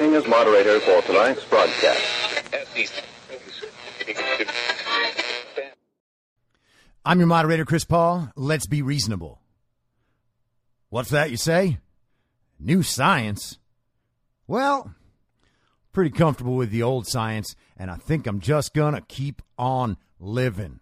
Acting as moderator for tonight's broadcast. I'm your moderator, Chris Paul. Let's be reasonable. What's that you say? New science? Well, pretty comfortable with the old science, and I think I'm just gonna keep on living.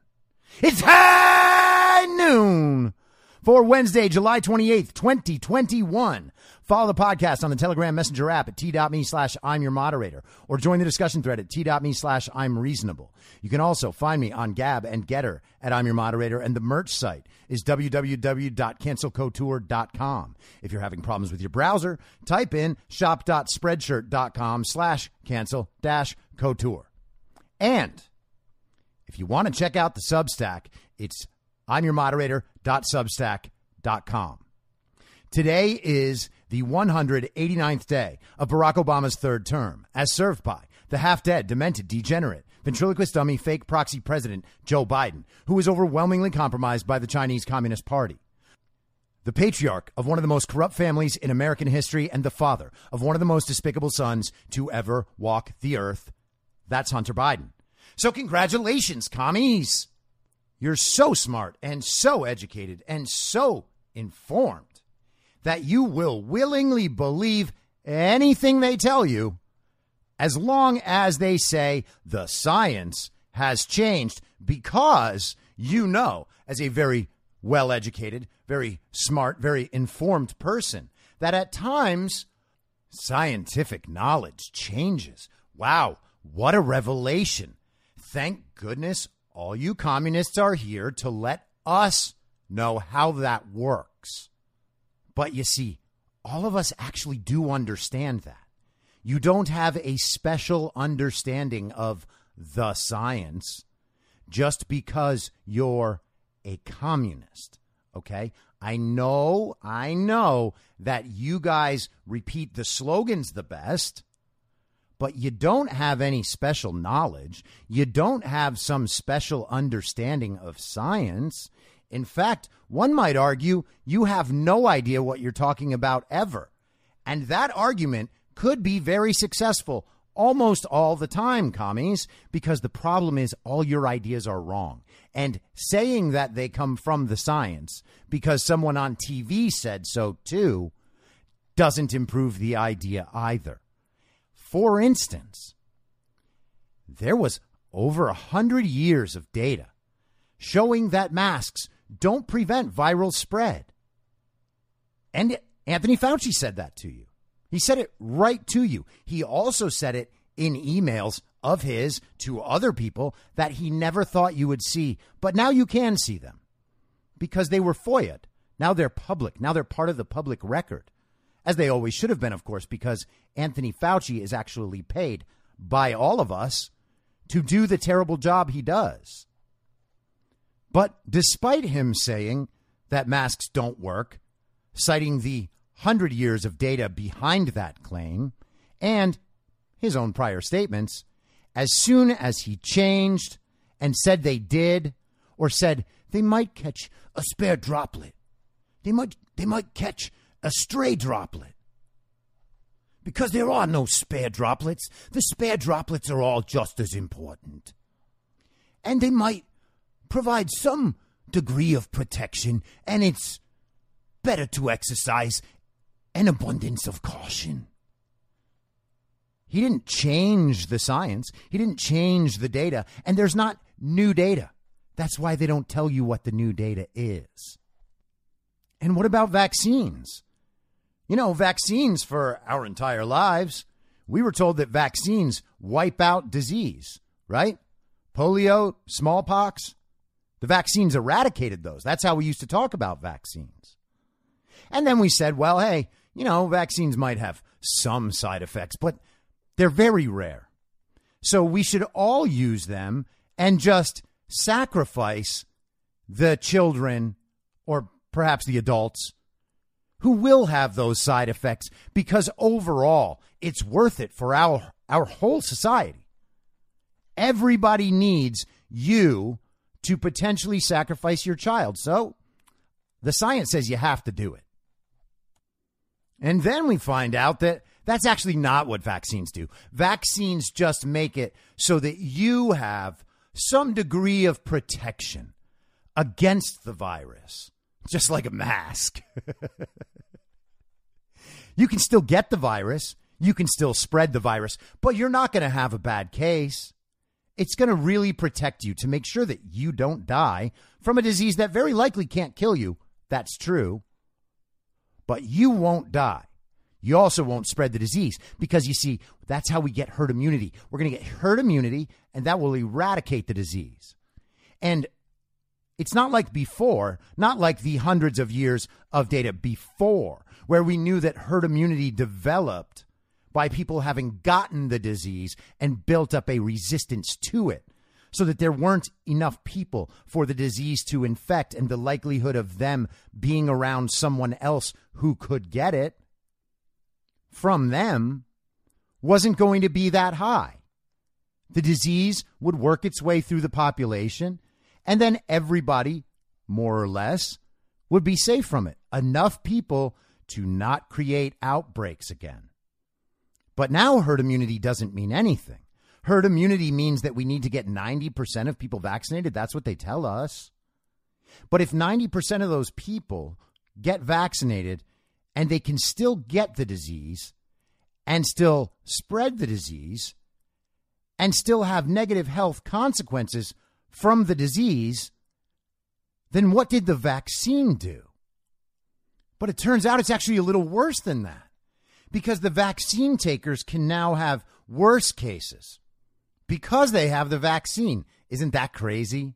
It's high noon for Wednesday, July 28th, 2021. Follow the podcast on the Telegram Messenger app at t.me slash I'm your moderator or join the discussion thread at t.me slash I'm reasonable. You can also find me on Gab and Gettr at I'm your moderator and the merch site is www.cancelcouture.com. If you're having problems with your browser, type in shop.spreadshirt.com slash cancel dash couture. And if you want to check out the Substack, it's I'm your moderator.substack.com. Today is the 189th day of Barack Obama's third term, as served by the half dead, demented, degenerate, ventriloquist dummy, fake proxy president Joe Biden, who was overwhelmingly compromised by the Chinese Communist Party. The patriarch of one of the most corrupt families in American history and the father of one of the most despicable sons to ever walk the earth. That's Hunter Biden. So, congratulations, commies. You're so smart and so educated and so informed that you will willingly believe anything they tell you as long as they say the science has changed because you know, as a very well educated, very smart, very informed person, that at times scientific knowledge changes. Wow, what a revelation. Thank goodness all you communists are here to let us know how that works. But you see, all of us actually do understand that. You don't have a special understanding of the science just because you're a communist. Okay? I know, I know that you guys repeat the slogans the best, but you don't have any special knowledge. You don't have some special understanding of science. In fact, one might argue you have no idea what you're talking about ever. And that argument could be very successful almost all the time, commies, because the problem is all your ideas are wrong. And saying that they come from the science because someone on TV said so too doesn't improve the idea either. For instance, there was over a hundred years of data showing that masks don't prevent viral spread. And Anthony Fauci said that to you. He said it right to you. He also said it in emails of his to other people that he never thought you would see, but now you can see them because they were FOIA'd. Now they're public. Now they're part of the public record, as they always should have been, of course, because Anthony Fauci is actually paid by all of us to do the terrible job he does. But despite him saying that masks don't work, citing the 100 years of data behind that claim and his own prior statements, as soon as he changed and said they did, or said they might catch a spare droplet, they might, they might catch a stray droplet. Because there are no spare droplets. The spare droplets are all just as important. And they might provide some degree of protection, and it's better to exercise an abundance of caution. He didn't change the science, he didn't change the data, and there's not new data. That's why they don't tell you what the new data is. And what about vaccines? You know, vaccines for our entire lives. We were told that vaccines wipe out disease, right? Polio, smallpox. The vaccines eradicated those. That's how we used to talk about vaccines. And then we said, well, hey, you know, vaccines might have some side effects, but they're very rare. So we should all use them and just sacrifice the children or perhaps the adults who will have those side effects because overall it's worth it for our our whole society. Everybody needs you to potentially sacrifice your child. So the science says you have to do it. And then we find out that that's actually not what vaccines do. Vaccines just make it so that you have some degree of protection against the virus, just like a mask. you can still get the virus, you can still spread the virus, but you're not going to have a bad case. It's going to really protect you to make sure that you don't die from a disease that very likely can't kill you. That's true. But you won't die. You also won't spread the disease because you see, that's how we get herd immunity. We're going to get herd immunity, and that will eradicate the disease. And it's not like before, not like the hundreds of years of data before, where we knew that herd immunity developed by people having gotten the disease and built up a resistance to it so that there weren't enough people for the disease to infect and the likelihood of them being around someone else who could get it from them wasn't going to be that high. The disease would work its way through the population, and then everybody, more or less, would be safe from it. Enough people to not create outbreaks again. But now herd immunity doesn't mean anything. Herd immunity means that we need to get 90% of people vaccinated. That's what they tell us. But if 90% of those people get vaccinated and they can still get the disease and still spread the disease and still have negative health consequences from the disease, then what did the vaccine do? But it turns out it's actually a little worse than that because the vaccine takers can now have worse cases because they have the vaccine. Isn't that crazy?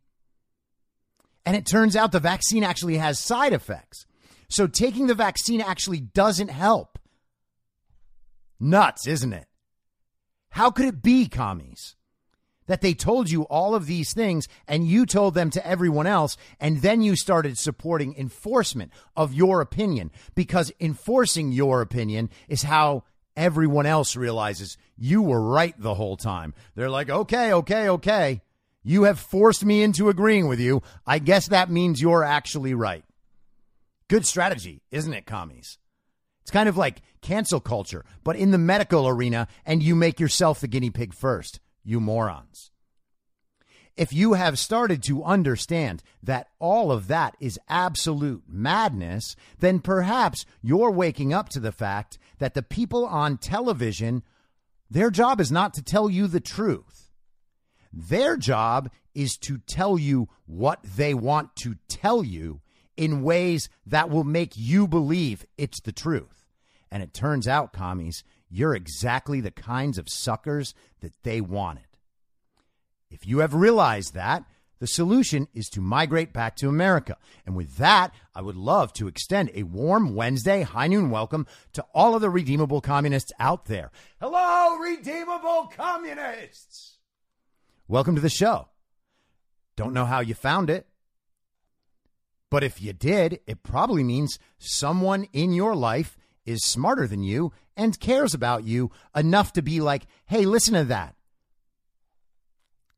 And it turns out the vaccine actually has side effects. So taking the vaccine actually doesn't help. Nuts, isn't it? How could it be, commies? That they told you all of these things and you told them to everyone else, and then you started supporting enforcement of your opinion because enforcing your opinion is how everyone else realizes you were right the whole time. They're like, okay, okay, okay. You have forced me into agreeing with you. I guess that means you're actually right. Good strategy, isn't it, commies? It's kind of like cancel culture, but in the medical arena, and you make yourself the guinea pig first, you morons. If you have started to understand that all of that is absolute madness, then perhaps you're waking up to the fact that the people on television, their job is not to tell you the truth. Their job is to tell you what they want to tell you in ways that will make you believe it's the truth. And it turns out, commies, you're exactly the kinds of suckers that they wanted. If you have realized that, the solution is to migrate back to America. And with that, I would love to extend a warm Wednesday high noon welcome to all of the redeemable communists out there. Hello, redeemable communists! Welcome to the show. Don't know how you found it. But if you did, it probably means someone in your life is smarter than you and cares about you enough to be like, hey, listen to that.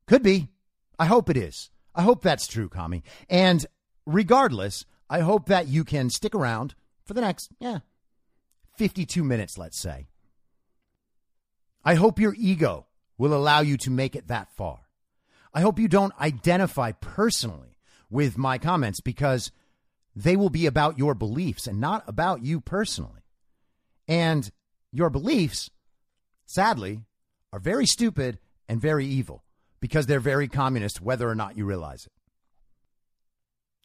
Could be. I hope it is. I hope that's true, Commie. And regardless, I hope that you can stick around for the next, yeah, 52 minutes, let's say. I hope your ego will allow you to make it that far. I hope you don't identify personally with my comments because they will be about your beliefs and not about you personally. And your beliefs, sadly, are very stupid and very evil because they're very communist, whether or not you realize it.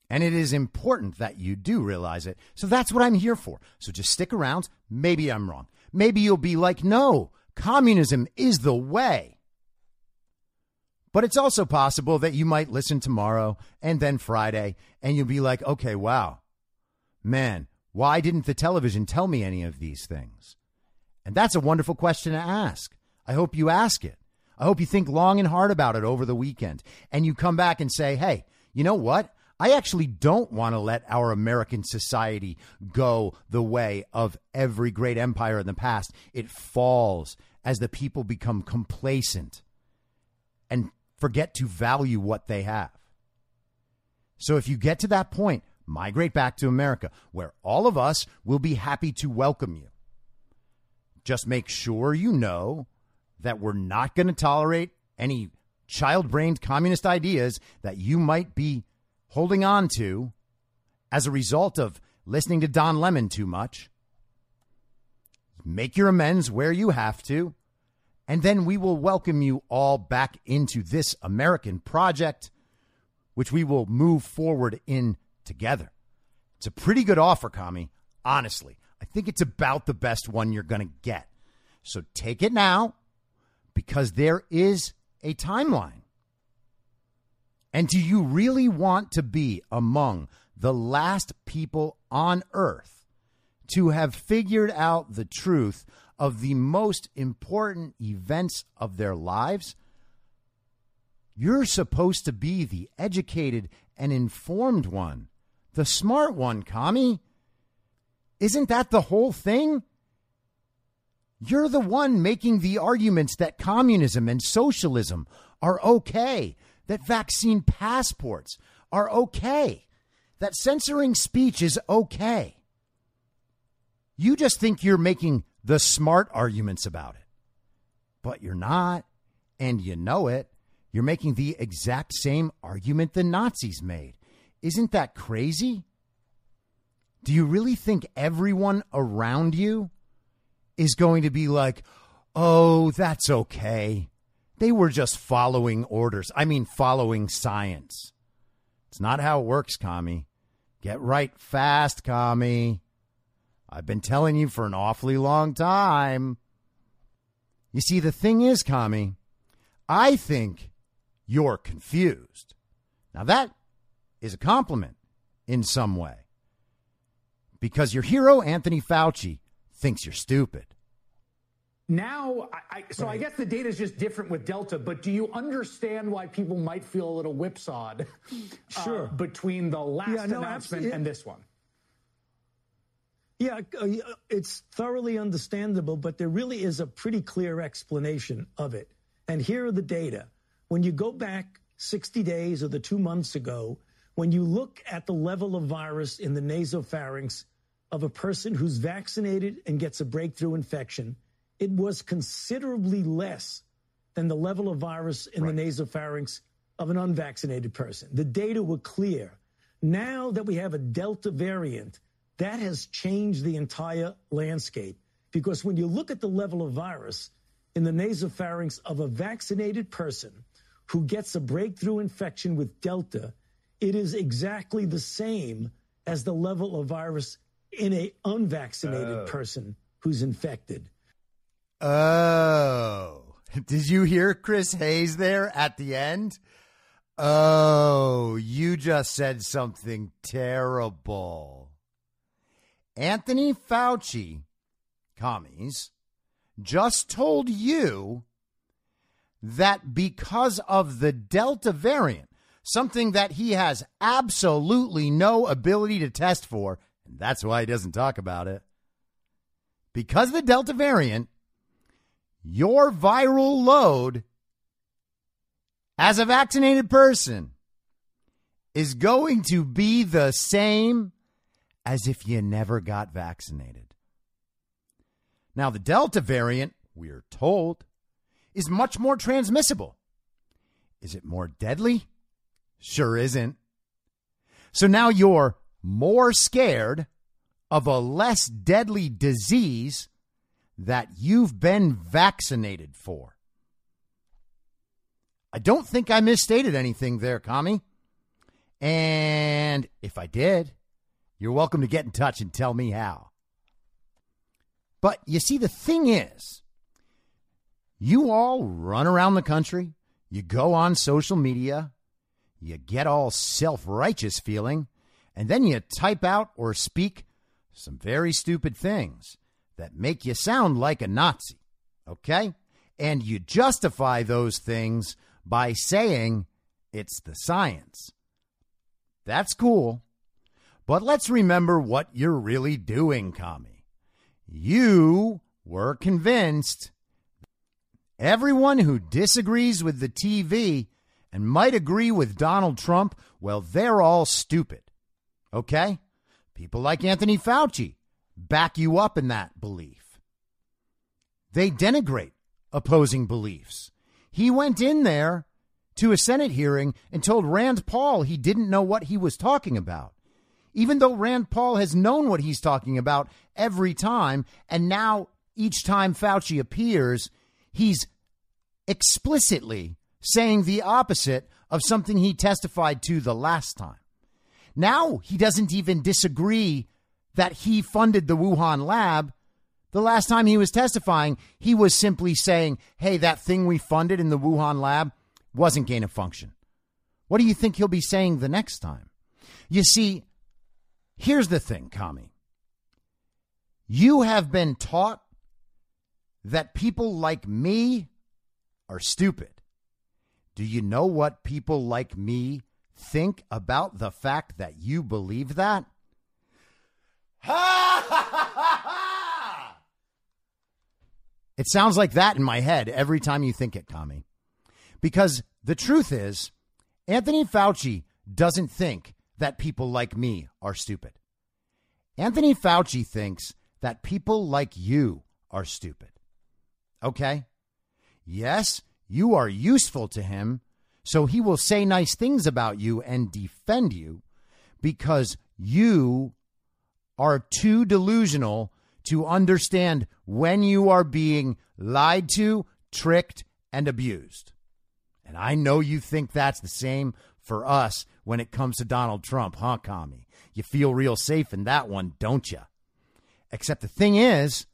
And it is important that you do realize it. So that's what I'm here for. So just stick around. Maybe I'm wrong. Maybe you'll be like, no, communism is the way. But it's also possible that you might listen tomorrow and then Friday and you'll be like, okay, wow, man, why didn't the television tell me any of these things? And that's a wonderful question to ask. I hope you ask it. I hope you think long and hard about it over the weekend and you come back and say, hey, you know what? I actually don't want to let our American society go the way of every great empire in the past. It falls as the people become complacent and forget to value what they have. So if you get to that point, migrate back to America, where all of us will be happy to welcome you. Just make sure you know that we're not going to tolerate any child brained communist ideas that you might be holding on to as a result of listening to Don Lemon too much. Make your amends where you have to, and then we will welcome you all back into this American project, which we will move forward in together. It's a pretty good offer, Commie, honestly. I think it's about the best one you're going to get. So take it now because there is a timeline. And do you really want to be among the last people on earth to have figured out the truth of the most important events of their lives? You're supposed to be the educated and informed one, the smart one, Commie. Isn't that the whole thing? You're the one making the arguments that communism and socialism are okay that vaccine passports are okay, that censoring speech is okay. You just think you're making the smart arguments about it, but you're not, and you know it. You're making the exact same argument the Nazis made. Isn't that crazy? Do you really think everyone around you is going to be like, oh, that's okay? They were just following orders. I mean, following science. It's not how it works, Commie. Get right fast, Commie. I've been telling you for an awfully long time. You see, the thing is, Commie, I think you're confused. Now, that is a compliment in some way because your hero, Anthony Fauci, thinks you're stupid now, I, so. I guess the data is just different with Delta, but do you understand why people might feel a little whipsawed uh, sure. Uh, between the last yeah, no, announcement and this one? Yeah, uh, it's thoroughly understandable, but there really is a pretty clear explanation of it. And here are the data. When you go back 60 days or the two months ago, when you look at the level of virus in the nasopharynx of a person who's vaccinated and gets a breakthrough infection, it was considerably less than the level of virus in right. the nasopharynx of an unvaccinated person. The data were clear. Now that we have a Delta variant, that has changed the entire landscape because when you look at the level of virus in the nasopharynx of a vaccinated person who gets a breakthrough infection with Delta, it is exactly the same as the level of virus in a unvaccinated oh. person who's infected. Oh, did you hear Chris Hayes there at the end? Oh, you just said something terrible. Anthony Fauci, commies, just told you that because of the Delta variant, something that he has absolutely no ability to test for, and that's why he doesn't talk about it, because the Delta variant, your viral load as a vaccinated person is going to be the same as if you never got vaccinated. Now, the Delta variant, we're told, is much more transmissible. Is it more deadly? Sure isn't. So now you're more scared of a less deadly disease that you've been vaccinated for. I don't think I misstated anything there, Commie. And if I did, you're welcome to get in touch and tell me how. But you see, the thing is, you all run around the country, you go on social media, you get all self righteous feeling, and then you type out or speak some very stupid things that make you sound like a Nazi. Okay? And you justify those things by saying it's the science. That's cool. But let's remember what you're really doing, Commie. You were convinced everyone who disagrees with the TV and might agree with Donald Trump, well, they're all stupid. Okay? People like Anthony Fauci back you up in that belief. They denigrate opposing beliefs. He went in there to a Senate hearing and told Rand Paul he didn't know what he was talking about. Even though Rand Paul has known what he's talking about every time, and now each time Fauci appears, he's explicitly saying the opposite of something he testified to the last time. Now he doesn't even disagree that he funded the Wuhan lab. The last time he was testifying, he was simply saying, hey, that thing we funded in the Wuhan lab wasn't gain of function. What do you think he'll be saying the next time? You see, here's the thing, Commie. You have been taught that people like me are stupid. Do you know what people like me think about the fact that you believe that? Ha ha ha ha! It sounds like that in my head every time you think it, Commie. Because the truth is, Anthony Fauci doesn't think that people like me are stupid. Anthony Fauci thinks that people like you are stupid. Okay? Yes, you are useful to him, so he will say nice things about you and defend you because you are too delusional to understand when you are being lied to, tricked, and abused. And I know you think that's the same for us when it comes to Donald Trump, huh, Commie? You feel real safe in that one, don't you? Except the thing is,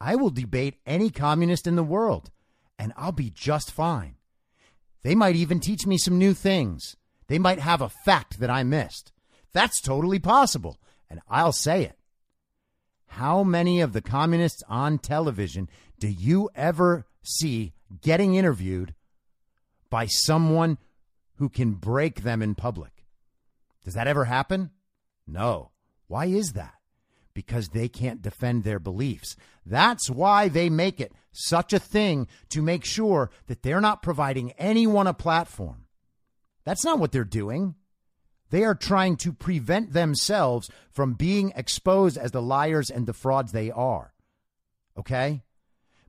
I will debate any communist in the world and I'll be just fine. They might even teach me some new things. They might have a fact that I missed. That's totally possible, and I'll say it. How many of the communists on television do you ever see getting interviewed by someone who can break them in public? Does that ever happen? No. Why is that? Because they can't defend their beliefs. That's why they make it such a thing to make sure that they're not providing anyone a platform. That's not what they're doing. They are trying to prevent themselves from being exposed as the liars and the frauds they are. Okay?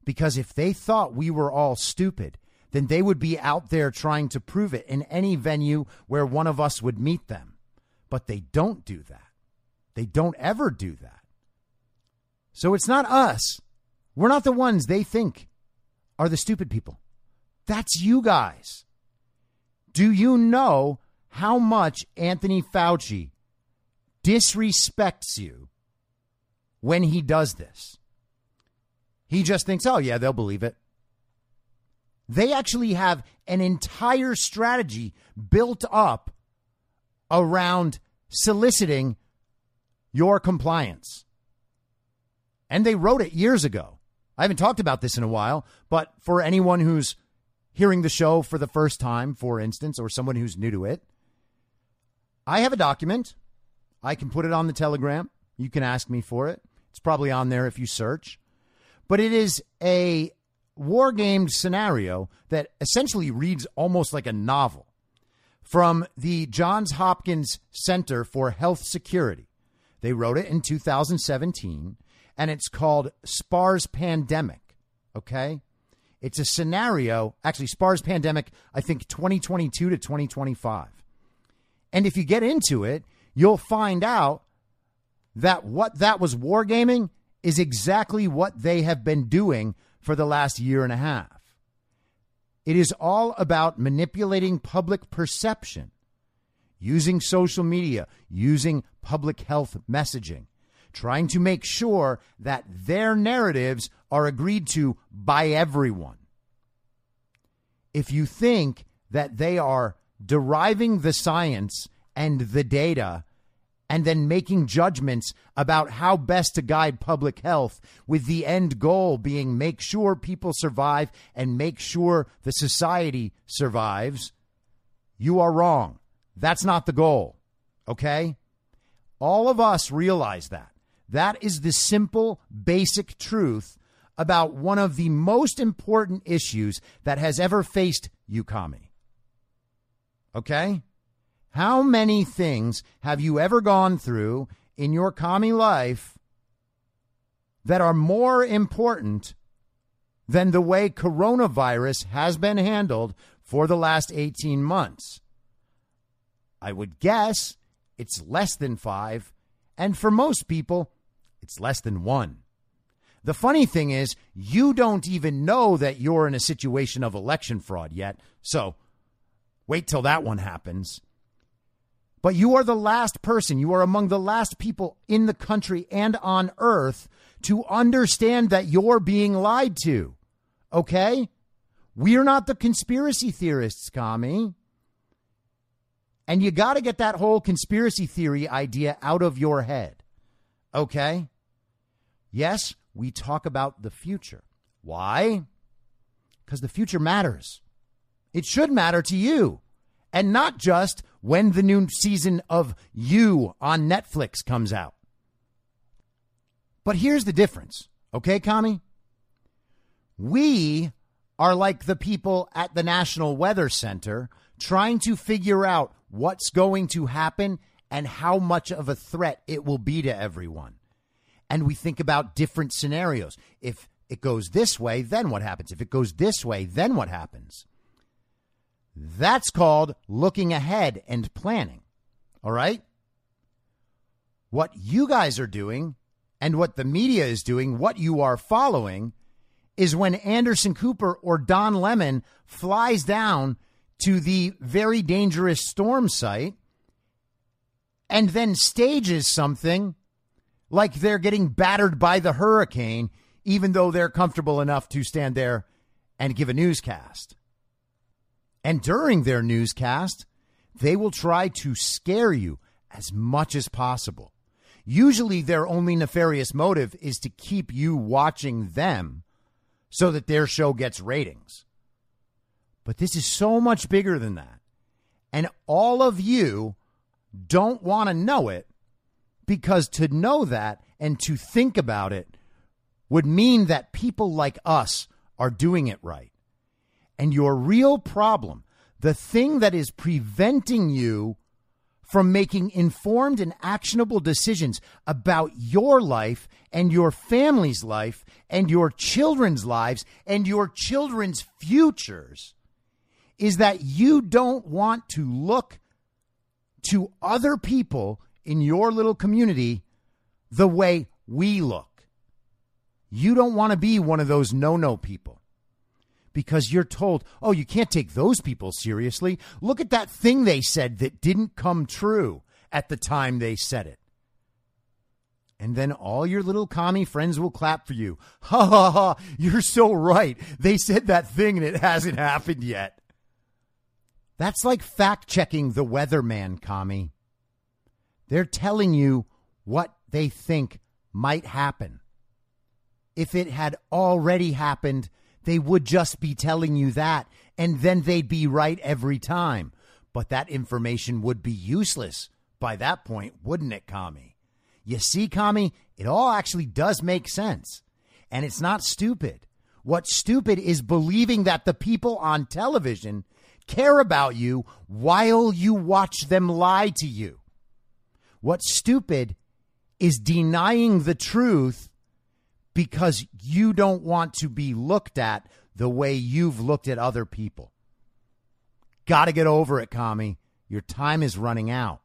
Because if they thought we were all stupid, then they would be out there trying to prove it in any venue where one of us would meet them. But they don't do that. They don't ever do that. So it's not us we're not the ones they think are the stupid people. That's you guys. Do you know how much Anthony Fauci disrespects you when he does this? He just thinks, oh, yeah, they'll believe it. They actually have an entire strategy built up around soliciting your compliance. And they wrote it years ago. I haven't talked about this in a while, but for anyone who's hearing the show for the first time, for instance, or someone who's new to it, I have a document. I can put it on the Telegram. You can ask me for it. It's probably on there if you search. But it is a war game scenario that essentially reads almost like a novel from the Johns Hopkins Center for Health Security. They wrote it in 2017 and it's called SPARS Pandemic. Okay. It's a scenario, actually, SPARS Pandemic, I think 2022 to 2025. And if you get into it, you'll find out that what that was wargaming is exactly what they have been doing for the last year and a half. It is all about manipulating public perception, using social media, using public health messaging, trying to make sure that their narratives are agreed to by everyone. If you think that they are deriving the science and the data and then making judgments about how best to guide public health with the end goal being make sure people survive and make sure the society survives, you are wrong. That's not the goal. Okay? All of us realize that. That is the simple, basic truth about one of the most important issues that has ever faced you, Commie. Okay? How many things have you ever gone through in your Commie life that are more important than the way coronavirus has been handled for the last 18 months? I would guess it's less than five, and for most people, it's less than one. The funny thing is, you don't even know that you're in a situation of election fraud yet, so wait till that one happens. But you are the last person, you are among the last people in the country and on earth to understand that you're being lied to. Okay? We're not the conspiracy theorists, Commie. And you got to get that whole conspiracy theory idea out of your head. Okay? Yes, we talk about the future. Why? Because the future matters. It should matter to you. And not just when the new season of You on Netflix comes out. But here's the difference, okay, Commie? We are like the people at the National Weather Center trying to figure out what's going to happen and how much of a threat it will be to everyone. And we think about different scenarios. If it goes this way, then what happens? If it goes this way, then what happens? That's called looking ahead and planning. All right? What you guys are doing and what the media is doing, what you are following, is when Anderson Cooper or Don Lemon flies down to the very dangerous storm site and then stages something like they're getting battered by the hurricane, even though they're comfortable enough to stand there and give a newscast. And during their newscast, they will try to scare you as much as possible. Usually, their only nefarious motive is to keep you watching them so that their show gets ratings. But this is so much bigger than that. And all of you don't want to know it because to know that and to think about it would mean that people like us are doing it right. And your real problem, the thing that is preventing you from making informed and actionable decisions about your life and your family's life and your children's lives and your children's futures is that you don't want to look to other people in your little community the way we look. You don't want to be one of those no no people because you're told, oh, you can't take those people seriously. Look at that thing they said that didn't come true at the time they said it. And then all your little commie friends will clap for you. Ha ha ha, you're so right. They said that thing and it hasn't happened yet. That's like fact checking the weatherman, commie. They're telling you what they think might happen. If it had already happened, they would just be telling you that, and then they'd be right every time. But that information would be useless by that point, wouldn't it, Commie? You see, Commie, it all actually does make sense. And it's not stupid. What's stupid is believing that the people on television care about you while you watch them lie to you. What's stupid is denying the truth because you don't want to be looked at the way you've looked at other people. Got to get over it, Commie. Your time is running out.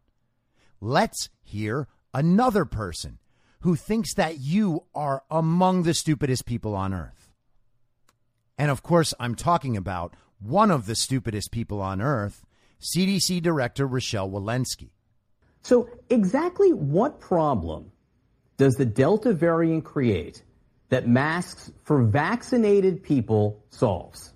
let's hear another person who thinks that you are among the stupidest people on earth. And of course, I'm talking about one of the stupidest people on earth, CDC Director Rochelle Walensky. So, exactly what problem does the Delta variant create that masks for vaccinated people solves?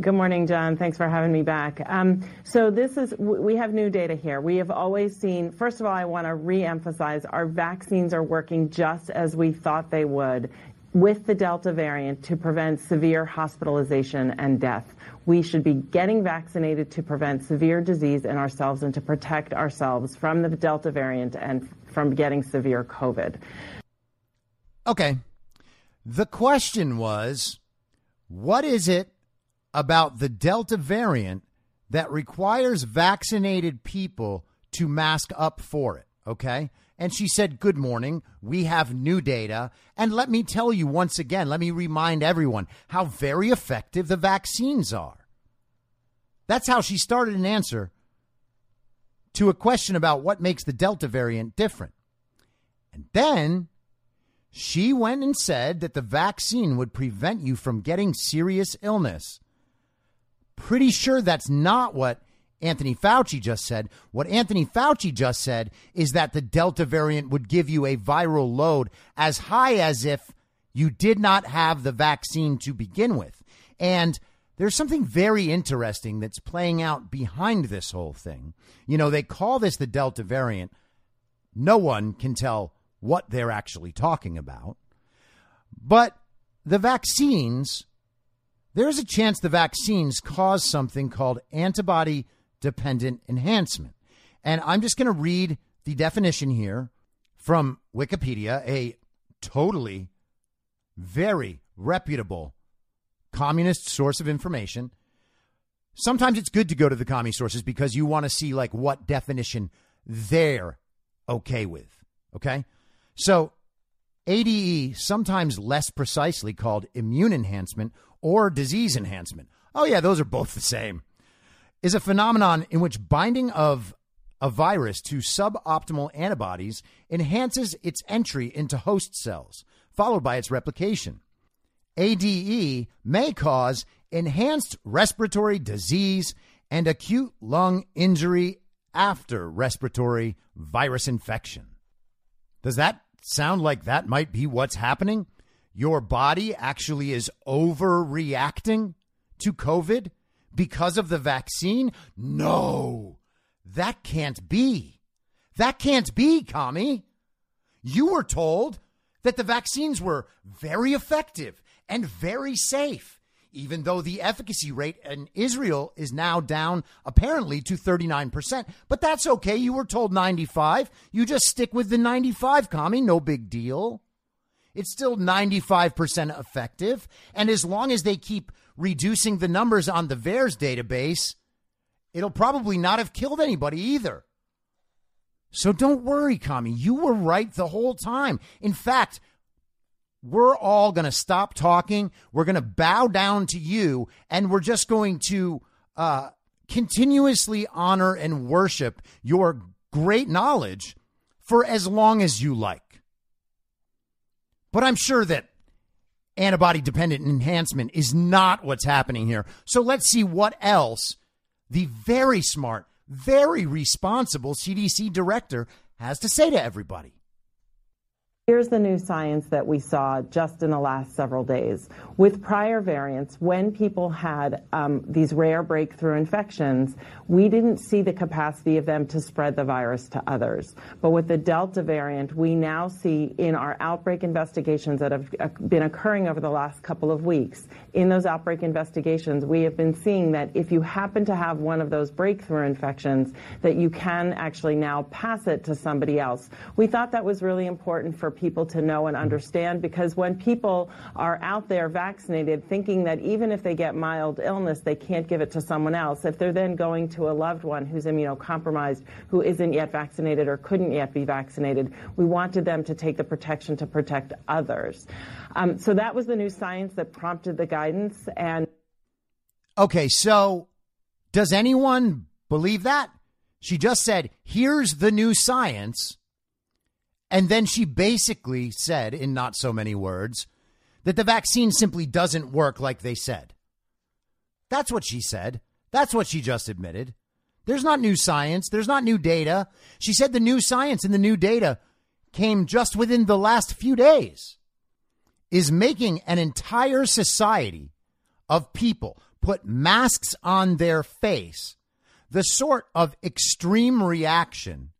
Good morning, John. Thanks for having me back. Um, so this is we have new data here. We have always seen. First of all, I want to re-emphasize our vaccines are working just as we thought they would with the Delta variant to prevent severe hospitalization and death. We should be getting vaccinated to prevent severe disease in ourselves and to protect ourselves from the Delta variant and from getting severe COVID. Okay. The question was what is it about the Delta variant that requires vaccinated people to mask up for it. Okay. And she said, Good morning. We have new data. And let me tell you once again, let me remind everyone how very effective the vaccines are. That's how she started an answer to a question about what makes the Delta variant different. And then she went and said that the vaccine would prevent you from getting serious illness. Pretty sure that's not what Anthony Fauci just said. What Anthony Fauci just said is that the Delta variant would give you a viral load as high as if you did not have the vaccine to begin with. And there's something very interesting that's playing out behind this whole thing. You know, they call this the Delta variant. No one can tell what they're actually talking about. But the vaccines there's a chance the vaccines cause something called antibody dependent enhancement. And I'm just going to read the definition here from Wikipedia, a totally very reputable communist source of information. Sometimes it's good to go to the commie sources because you want to see like what definition they're okay with. Okay? So ADE, sometimes less precisely called immune enhancement or disease enhancement. Oh, yeah, those are both the same. Is a phenomenon in which binding of a virus to suboptimal antibodies enhances its entry into host cells, followed by its replication. ADE may cause enhanced respiratory disease and acute lung injury after respiratory virus infection. Does that sound like that might be what's happening? Your body actually is overreacting to COVID because of the vaccine? No, that can't be. That can't be, Commie. You were told that the vaccines were very effective and very safe, even though the efficacy rate in Israel is now down apparently to 39%. But that's okay. You were told 95. You just stick with the 95, Commie. No big deal. It's still 95% effective. And as long as they keep reducing the numbers on the VAERS database, it'll probably not have killed anybody either. So don't worry, Commie. You were right the whole time. In fact, we're all going to stop talking. We're going to bow down to you, and we're just going to uh, continuously honor and worship your great knowledge for as long as you like. But I'm sure that antibody dependent enhancement is not what's happening here. So let's see what else the very smart, very responsible CDC director has to say to everybody. Here's the new science that we saw just in the last several days. With prior variants, when people had um, these rare breakthrough infections, we didn't see the capacity of them to spread the virus to others. But with the Delta variant, we now see in our outbreak investigations that have uh, been occurring over the last couple of weeks, in those outbreak investigations, we have been seeing that if you happen to have one of those breakthrough infections, that you can actually now pass it to somebody else. We thought that was really important for people to know and understand because when people are out there vaccinated thinking that even if they get mild illness, they can't give it to someone else, if they're then going to a loved one who's immunocompromised, who isn't yet vaccinated or couldn't yet be vaccinated, we wanted them to take the protection to protect others. Um, so that was the new science that prompted the guidance. And okay, so does anyone believe that? She just said, here's the new science. And then she basically said, in not so many words, that the vaccine simply doesn't work like they said. That's what she said. That's what she just admitted. There's not new science. There's not new data. She said the new science and the new data came just within the last few days. Is making an entire society of people put masks on their face the sort of extreme reaction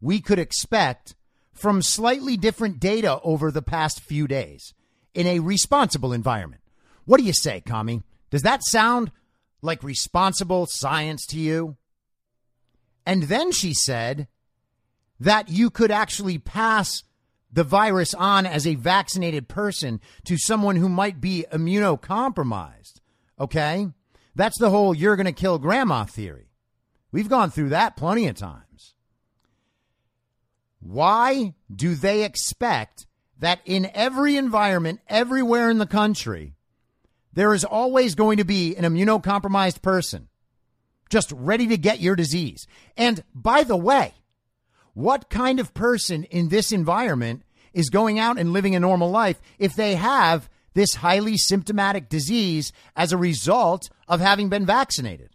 we could expect from slightly different data over the past few days in a responsible environment. What do you say, Commie? Does that sound like responsible science to you? And then she said that you could actually pass the virus on as a vaccinated person to someone who might be immunocompromised. Okay? That's the whole you're going to kill grandma theory. We've gone through that plenty of times. Why do they expect that in every environment, everywhere in the country, there is always going to be an immunocompromised person just ready to get your disease? And by the way, what kind of person in this environment is going out and living a normal life if they have this highly symptomatic disease as a result of having been vaccinated?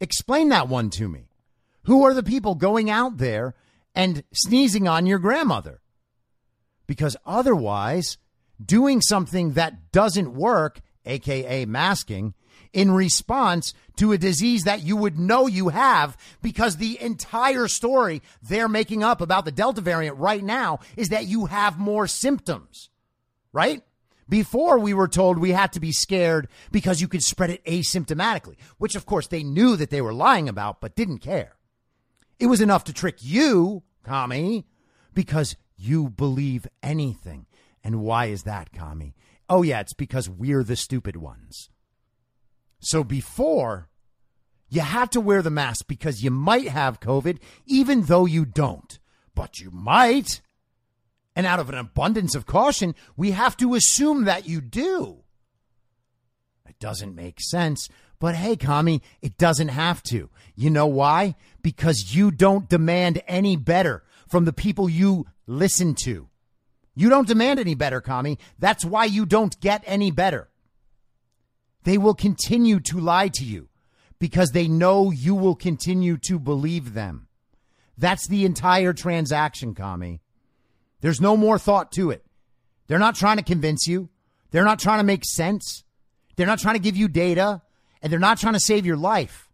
Explain that one to me. Who are the people going out there and sneezing on your grandmother? Because otherwise, doing something that doesn't work, aka masking, in response to a disease that you would know you have because the entire story they're making up about the Delta variant right now is that you have more symptoms, right? Before we were told we had to be scared because you could spread it asymptomatically, which of course they knew that they were lying about, but didn't care. It was enough to trick you, Commie, because you believe anything. And why is that, Commie? Oh, yeah, it's because we're the stupid ones. So before, you had to wear the mask because you might have COVID, even though you don't. But you might. And out of an abundance of caution, we have to assume that you do. It doesn't make sense. But hey, Commie, it doesn't have to. You know why? Because you don't demand any better from the people you listen to. You don't demand any better, Commie. That's why you don't get any better. They will continue to lie to you because they know you will continue to believe them. That's the entire transaction, Commie. There's no more thought to it. They're not trying to convince you. They're not trying to make sense. They're not trying to give you data and they're not trying to save your life.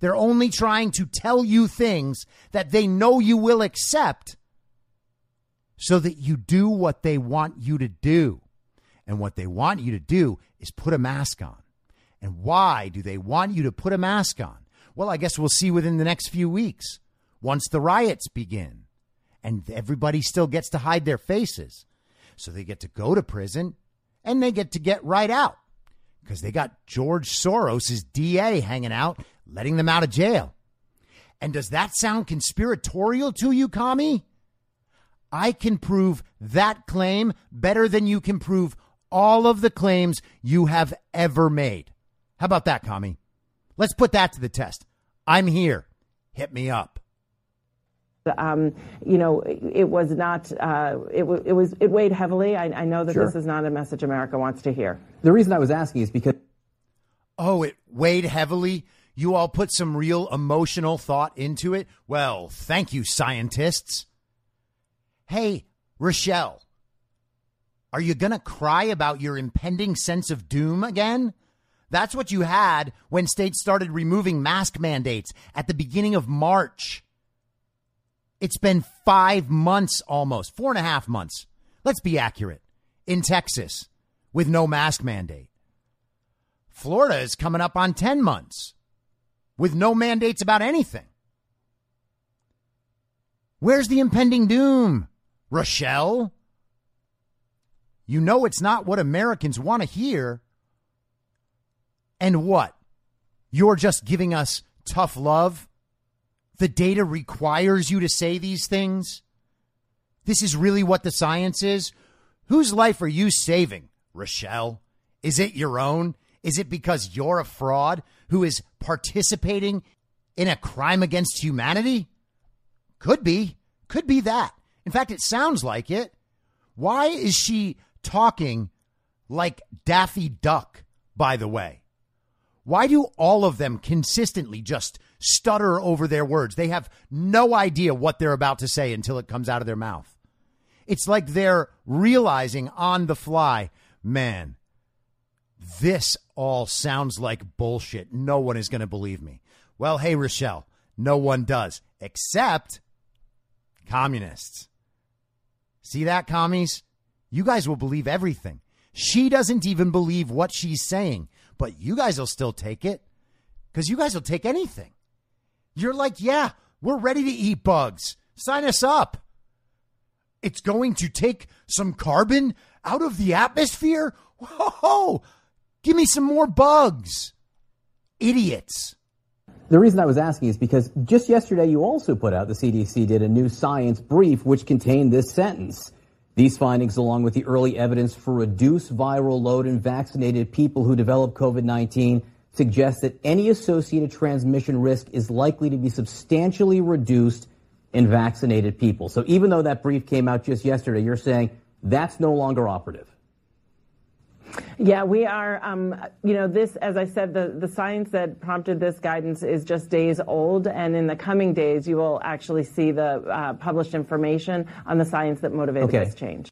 They're only trying to tell you things that they know you will accept so that you do what they want you to do. And what they want you to do is put a mask on. And why do they want you to put a mask on? Well, I guess we'll see within the next few weeks once the riots begin and everybody still gets to hide their faces. So they get to go to prison and they get to get right out because they got George Soros' DA hanging out, letting them out of jail. And does that sound conspiratorial to you, Commie? I can prove that claim better than you can prove all of the claims you have ever made. How about that, Commie? Let's put that to the test. I'm here. Hit me up. Um, you know, it was not. Uh, it, w- it, was. It weighed heavily. I, I know that Sure. this is not a message America wants to hear. The reason I was asking is because Oh, it weighed heavily. You all put some real emotional thought into it. Well, thank you, scientists. Hey, Rochelle, are you going to cry about your impending sense of doom again? That's what you had when states started removing mask mandates at the beginning of March. It's been five months almost, four and a half months. Let's be accurate. In Texas, with no mask mandate. Florida is coming up on 10 months with no mandates about anything. Where's the impending doom, Rochelle? You know it's not what Americans want to hear. And what? You're just giving us tough love? The data requires you to say these things? This is really what the science is? Whose life are you saving, Rochelle? Is it your own? Is it because you're a fraud who is participating in a crime against humanity? Could be. Could be that. In fact, it sounds like it. Why is she talking like Daffy Duck, by the way? Why do all of them consistently just stutter over their words? They have no idea what they're about to say until it comes out of their mouth. It's like they're realizing on the fly, man, this all sounds like bullshit. No one is going to believe me. Well, hey, Rochelle, no one does, except communists. See that, commies? You guys will believe everything. She doesn't even believe what she's saying, but you guys will still take it because you guys will take anything. You're like, yeah, we're ready to eat bugs. Sign us up. It's going to take some carbon out of the atmosphere. Whoa, give me some more bugs. Idiots. The reason I was asking is because just yesterday you also put out, the CDC did a new science brief which contained this sentence. These findings, along with the early evidence for reduced viral load in vaccinated people who develop COVID 19, suggest that any associated transmission risk is likely to be substantially reduced in vaccinated people. So even though that brief came out just yesterday, you're saying that's no longer operative. Yeah, we are. Um, you know, this, as I said, the, the science that prompted this guidance is just days old. And in the coming days, you will actually see the uh, published information on the science that motivated okay. this change.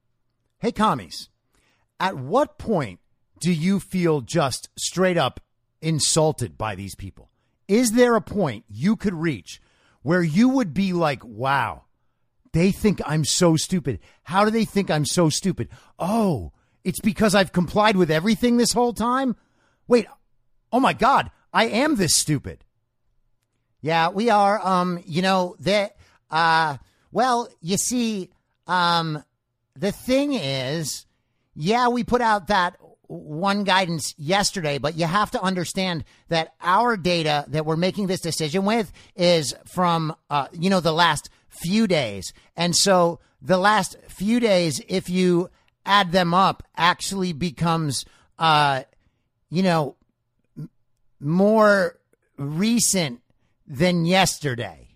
Hey, commies, at what point do you feel just straight up insulted by these people? Is there a point you could reach where you would be like, wow, they think I'm so stupid. How do they think I'm so stupid? Oh, it's because I've complied with everything this whole time? Wait, oh my God, I am this stupid. Yeah, we are. Um, you know, that, uh, well, you see, um, the thing is, yeah, we put out that one guidance yesterday, but you have to understand that our data that we're making this decision with is from, uh, you know, the last few days. And so the last few days, if you add them up actually becomes, uh, you know, more recent than yesterday.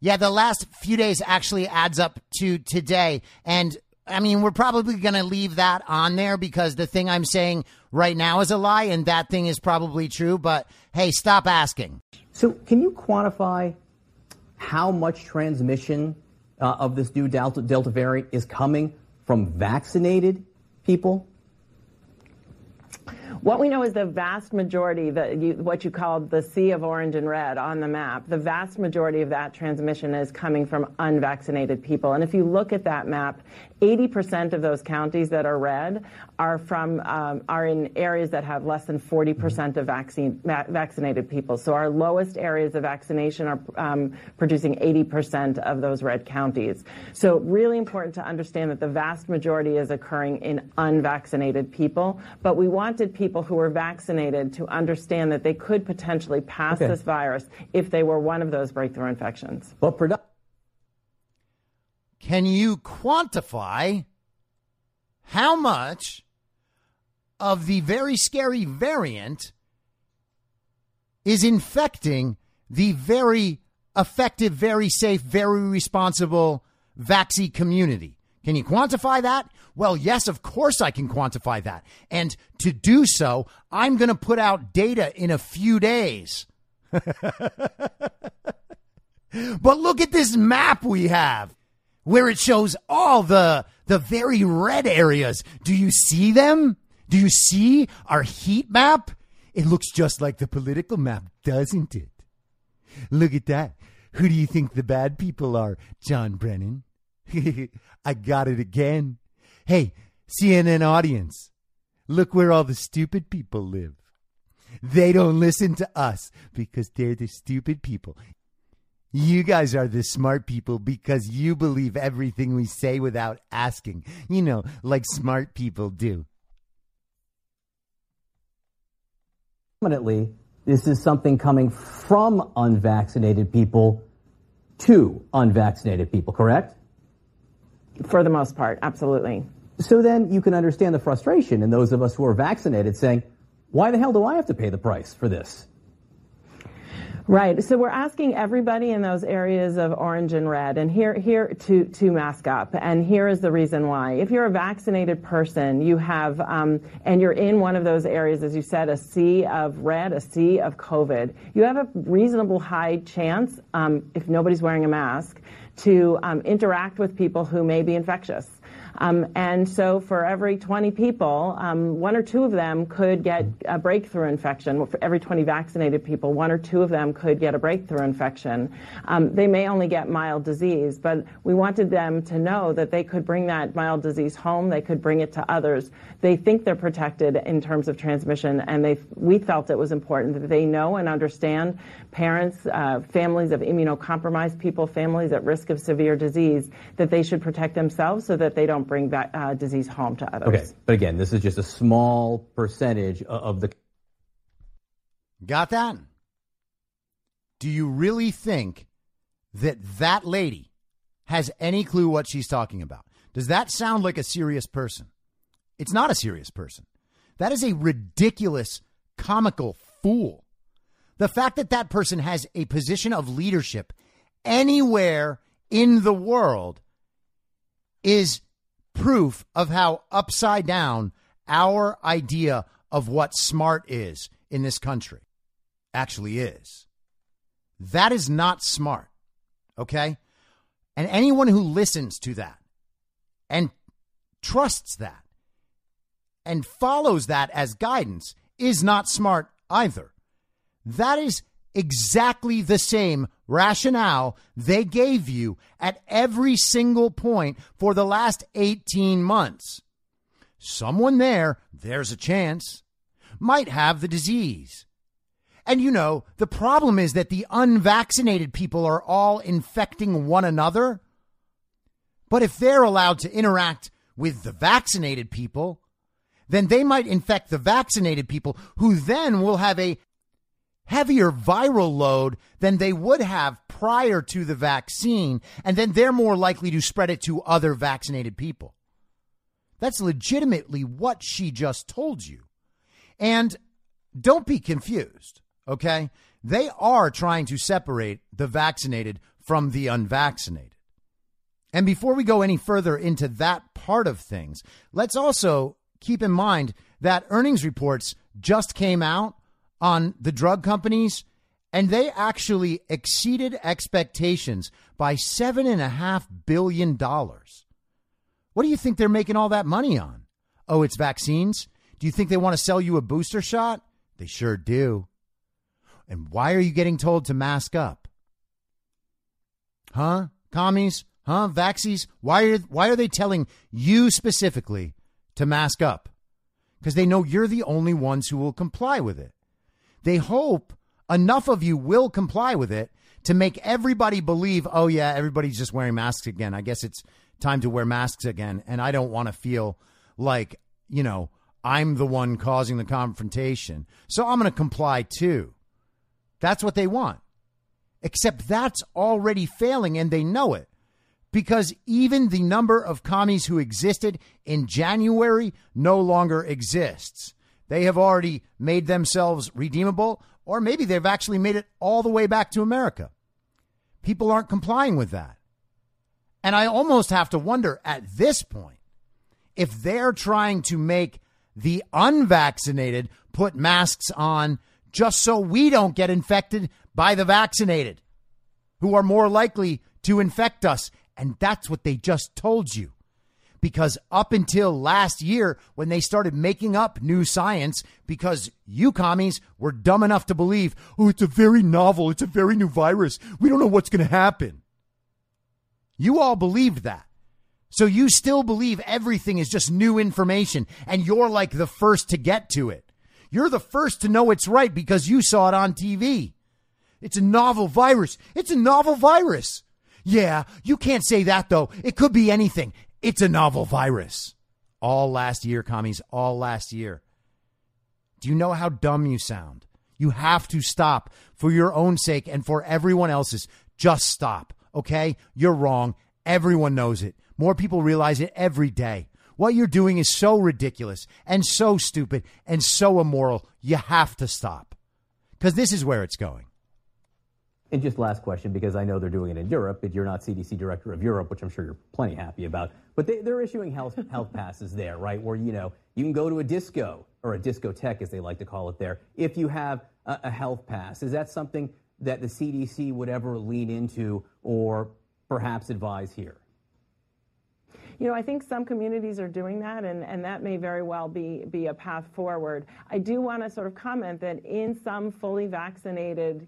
Yeah, the last few days actually adds up to today. And I mean, we're probably going to leave that on there because the thing I'm saying right now is a lie and that thing is probably true. But hey, stop asking. So, can you quantify how much transmission uh, of this new Delta, Delta variant is coming from vaccinated people? What we know is the vast majority, the, you, what you called the sea of orange and red on the map, the vast majority of that transmission is coming from unvaccinated people. And if you look at that map, 80% of those counties that are red are from um, are in areas that have less than 40% of vaccine va- vaccinated people. So our lowest areas of vaccination are um, producing 80% of those red counties. So really important to understand that the vast majority is occurring in unvaccinated people. But we wanted people who were vaccinated to understand that they could potentially pass okay. this virus if they were one of those breakthrough infections. But produ- can you quantify how much of the very scary variant is infecting the very effective, very safe, very responsible vaccine community? Can you quantify that? Well, yes, of course I can quantify that. And to do so, I'm going to put out data in a few days. but look at this map we have where it shows all the the very red areas. Do you see them? Do you see our heat map? It looks just like the political map, doesn't it? Look at that. Who do you think the bad people are, John Brennan? I got it again. Hey, CNN audience, look where all the stupid people live. They don't listen to us because they're the stupid people. You guys are the smart people because you believe everything we say without asking. You know, like smart people do. Predominantly, this is something coming from unvaccinated people to unvaccinated people, correct? For the most part, absolutely. So then you can understand the frustration in those of us who are vaccinated saying, why the hell do I have to pay the price for this? Right. So we're asking everybody in those areas of orange and red, and here here to to mask up. And here is the reason why. If you're a vaccinated person, you have, um, and you're in one of those areas, as you said, a sea of red, a sea of COVID. You have a reasonable high chance, um, if nobody's wearing a mask, to um, interact with people who may be infectious. Um, and so for every 20 people, um, one or two of them could get a breakthrough infection. For every 20 vaccinated people, one or two of them could get a breakthrough infection. Um, they may only get mild disease, but we wanted them to know that they could bring that mild disease home. They could bring it to others. They think they're protected in terms of transmission, and they we felt it was important that they know and understand parents, uh, families of immunocompromised people, families at risk of severe disease, that they should protect themselves so that they don't bring that uh, disease home to others. Okay, but again, this is just a small percentage of the. Got that? Do you really think that that lady has any clue what she's talking about? Does that sound like a serious person? It's not a serious person. That is a ridiculous, comical fool. The fact that that person has a position of leadership anywhere in the world is proof of how upside down our idea of what smart is in this country actually is. That is not smart. Okay? And anyone who listens to that and trusts that and follows that as guidance is not smart either. That is exactly the same rationale they gave you at every single point for the last 18 months. Someone there, there's a chance, might have the disease. And you know, the problem is that the unvaccinated people are all infecting one another. But if they're allowed to interact with the vaccinated people, then they might infect the vaccinated people who then will have a heavier viral load than they would have prior to the vaccine. And then they're more likely to spread it to other vaccinated people. That's legitimately what she just told you. And don't be confused, okay? They are trying to separate the vaccinated from the unvaccinated. And before we go any further into that part of things, let's also keep in mind that earnings reports just came out on the drug companies, and they actually exceeded expectations by $7.5 billion. What do you think they're making all that money on? Oh, it's vaccines? Do you think they want to sell you a booster shot? They sure do. And why are you getting told to mask up? Huh? Commies? Huh? Vaxies? Why are, why are they telling you specifically to mask up? Because they know you're the only ones who will comply with it. They hope enough of you will comply with it to make everybody believe, oh, yeah, everybody's just wearing masks again. I guess it's time to wear masks again. And I don't want to feel like, you know, I'm the one causing the confrontation. So I'm going to comply too. That's what they want. Except that's already failing and they know it. Because even the number of commies who existed in January no longer exists. They have already made themselves redeemable, or maybe they've actually made it all the way back to America. People aren't complying with that. And I almost have to wonder at this point if they're trying to make the unvaccinated put masks on just so we don't get infected by the vaccinated who are more likely to infect us. And that's what they just told you because up until last year, when they started making up new science, because you commies were dumb enough to believe, oh, it's a very novel, it's a very new virus. We don't know what's going to happen. You all believed that. So you still believe everything is just new information and you're like the first to get to it. You're the first to know it's right because you saw it on TV. It's a novel virus. It's a novel virus. Yeah, you can't say that though. It could be anything. It's a novel virus. All last year, commies, all last year. Do you know how dumb you sound? You have to stop for your own sake and for everyone else's. Just stop, okay? You're wrong. Everyone knows it. More people realize it every day. What you're doing is so ridiculous and so stupid and so immoral. You have to stop because this is where it's going. And just last question, because I know they're doing it in Europe, but you're not CDC director of Europe, which I'm sure you're plenty happy about. But they, are issuing health health passes there, right? Where you know you can go to a disco or a discotheque, as they like to call it there, if you have a, a health pass. Is that something that the CDC would ever lean into or perhaps advise here? You know, I think some communities are doing that, and, and that may very well be, be a path forward. I do want to sort of comment that in some fully vaccinated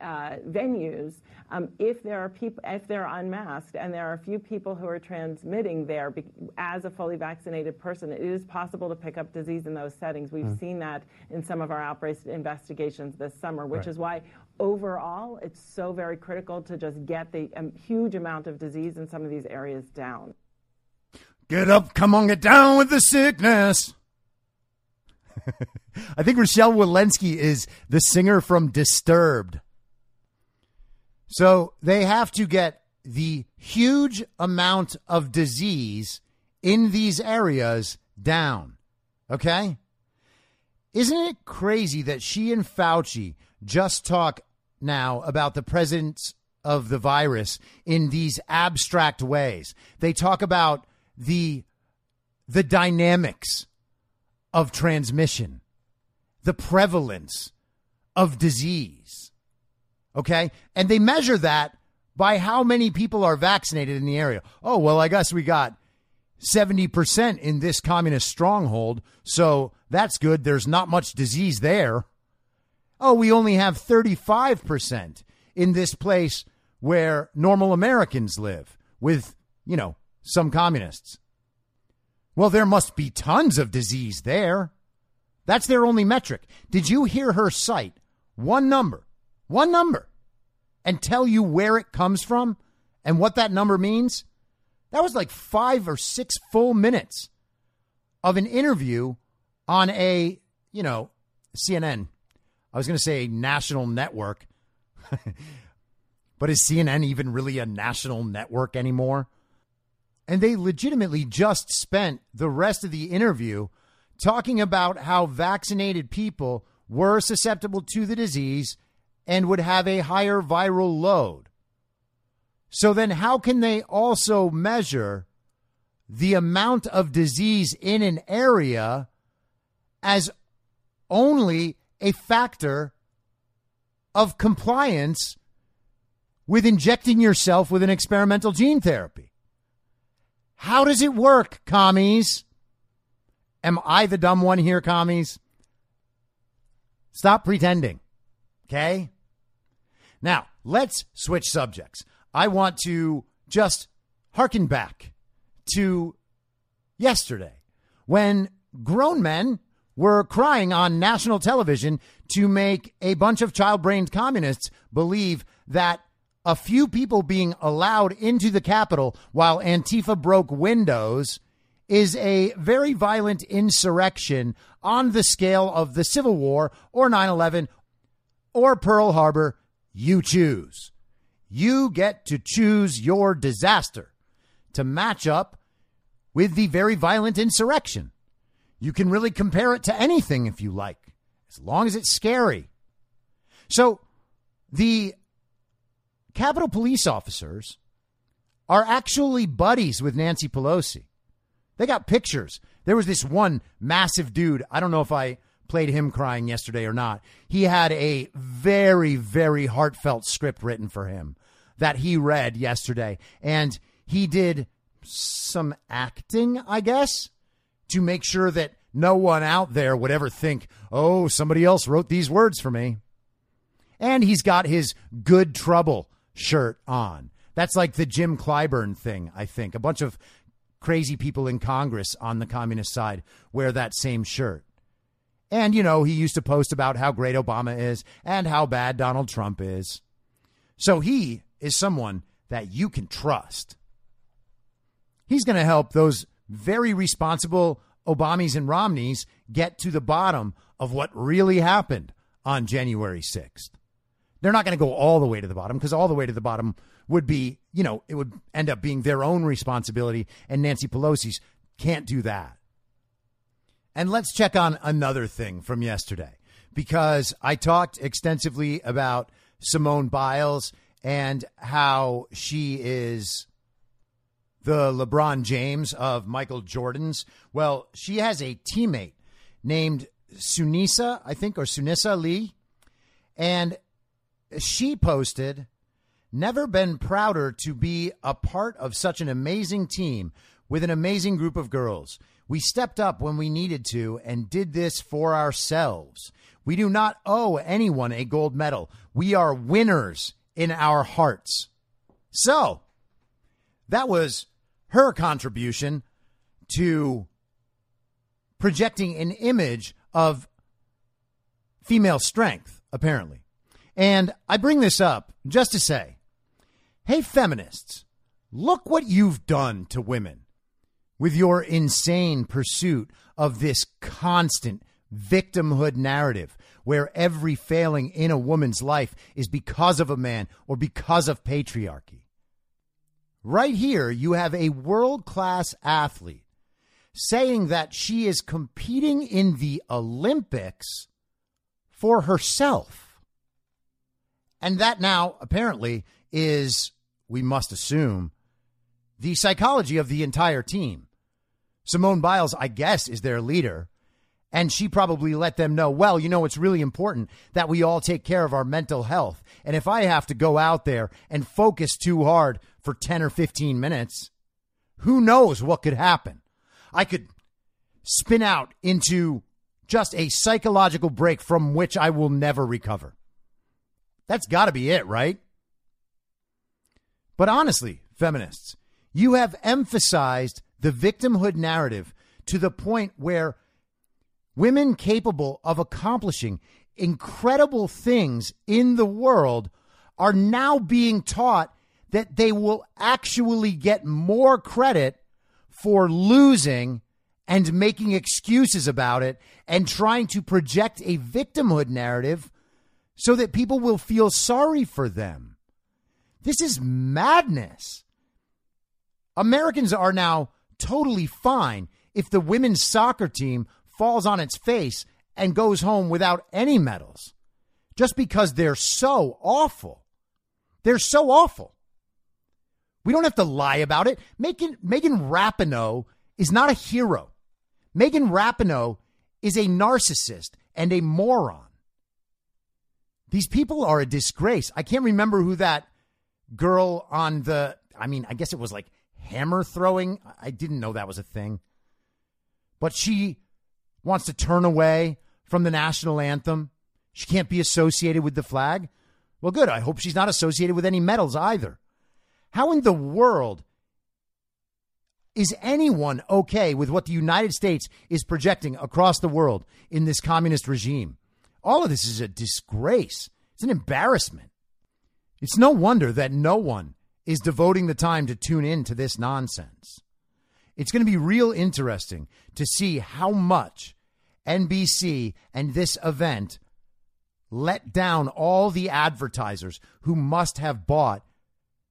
uh, venues, um, if there are people, if they're unmasked, and there are a few people who are transmitting there be- as a fully vaccinated person, it is possible to pick up disease in those settings. We've mm. seen that in some of our outbreak investigations this summer, which right. is why overall it's so very critical to just get the um, huge amount of disease in some of these areas down. Get up, come on, get down with the sickness. I think Rochelle Walensky is the singer from Disturbed. So they have to get the huge amount of disease in these areas down. Okay? Isn't it crazy that she and Fauci just talk now about the presence of the virus in these abstract ways? They talk about the the dynamics of transmission, the prevalence of disease. Okay. And they measure that by how many people are vaccinated in the area. Oh, well, I guess we got 70% in this communist stronghold. So that's good. There's not much disease there. Oh, we only have 35% in this place where normal Americans live with, you know, some communists. Well, there must be tons of disease there. That's their only metric. Did you hear her cite one number one number, and tell you where it comes from and what that number means, that was like five or six full minutes of an interview on a, you know, CNN. I was going to say national network. but is CNN even really a national network anymore? And they legitimately just spent the rest of the interview talking about how vaccinated people were susceptible to the disease and would have a higher viral load. So then, how can they also measure the amount of disease in an area as only a factor of compliance with injecting yourself with an experimental gene therapy? How does it work, commies? Am I the dumb one here, commies? Stop pretending. Okay? Now, let's switch subjects. I want to just harken back to yesterday when grown men were crying on national television to make a bunch of child brained communists believe that a few people being allowed into the Capitol while Antifa broke windows is a very violent insurrection on the scale of the Civil War or 9 11 or Pearl Harbor you choose. You get to choose your disaster to match up with the very violent insurrection. You can really compare it to anything if you like, as long as it's scary. So the Capitol police officers are actually buddies with Nancy Pelosi. They got pictures. There was this one massive dude. I don't know if I played him crying yesterday or not. He had a very, very heartfelt script written for him that he read yesterday. And he did some acting, I guess, to make sure that no one out there would ever think, oh, somebody else wrote these words for me. And he's got his good trouble shirt on. That's like the Jim Clyburn thing, I think. A bunch of crazy people in Congress on the communist side wear that same shirt. And, you know, he used to post about how great Obama is and how bad Donald Trump is. So he is someone that you can trust. He's going to help those very responsible Obamas and Romneys get to the bottom of what really happened on January 6th. They're not going to go all the way to the bottom because all the way to the bottom would be, you know, it would end up being their own responsibility, and Nancy Pelosi's can't do that. And let's check on another thing from yesterday because I talked extensively about Simone Biles and how she is the LeBron James of Michael Jordan's. Well, she has a teammate named Sunisa, I think, or Sunisa Lee. And she posted, Never been prouder to be a part of such an amazing team with an amazing group of girls. We stepped up when we needed to and did this for ourselves. We do not owe anyone a gold medal. We are winners in our hearts. So, that was her contribution to projecting an image of female strength, apparently. And I bring this up just to say hey, feminists, look what you've done to women with your insane pursuit of this constant victimhood narrative where every failing in a woman's life is because of a man or because of patriarchy. Right here, you have a world class athlete saying that she is competing in the Olympics for herself. And that now, apparently, is, we must assume, the psychology of the entire team. Simone Biles, I guess, is their leader. And she probably let them know, well, you know, it's really important that we all take care of our mental health. And if I have to go out there and focus too hard for 10 or 15 minutes, who knows what could happen? I could spin out into just a psychological break from which I will never recover. That's got to be it, right? But honestly, feminists, you have emphasized the victimhood narrative to the point where women capable of accomplishing incredible things in the world are now being taught that they will actually get more credit for losing and making excuses about it and trying to project a victimhood narrative so that people will feel sorry for them. This is madness. Americans are now totally fine if the women's soccer team falls on its face and goes home without any medals just because they're so awful. They're so awful. We don't have to lie about it. Megan, Megan Rapinoe is not a hero. Megan Rapinoe is a narcissist and a moron. These people are a disgrace. I can't remember who that girl on the, I mean, I guess it was like hammer throwing. I didn't know that was a thing. But she wants to turn away from the national anthem. She can't be associated with the flag. Well, good. I hope she's not associated with any medals either. How in the world is anyone okay with what the United States is projecting across the world in this communist regime? All of this is a disgrace. It's an embarrassment. It's no wonder that no one is devoting the time to tune in to this nonsense. It's going to be real interesting to see how much NBC and this event let down all the advertisers who must have bought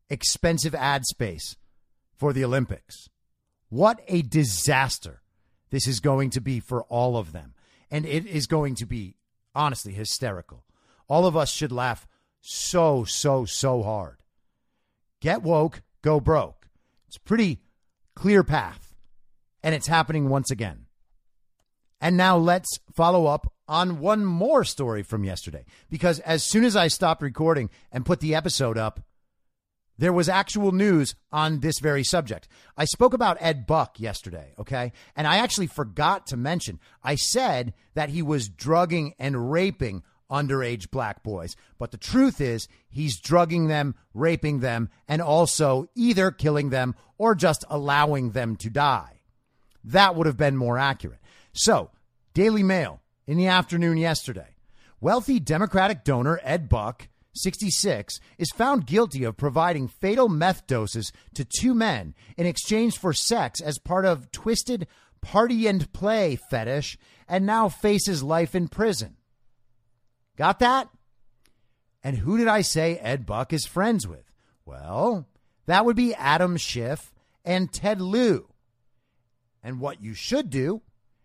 expensive ad space for the Olympics. What a disaster this is going to be for all of them. And it is going to be, honestly, hysterical. All of us should laugh so, so, so hard. Get woke, go broke. It's a pretty clear path. And it's happening once again. And now let's follow up on one more story from yesterday. Because as soon as I stopped recording and put the episode up, there was actual news on this very subject. I spoke about Ed Buck yesterday, okay? And I actually forgot to mention, I said that he was drugging and raping underage black boys. But the truth is, he's drugging them, raping them, and also either killing them or just allowing them to die. That would have been more accurate. So, Daily Mail in the afternoon yesterday. Wealthy Democratic donor Ed Buck 66, is found guilty of providing fatal meth doses to two men in exchange for sex as part of twisted party and play fetish and now faces life in prison. Got that? And who did I say Ed Buck is friends with? Well, that would be Adam Schiff and Ted Lieu. And what you should do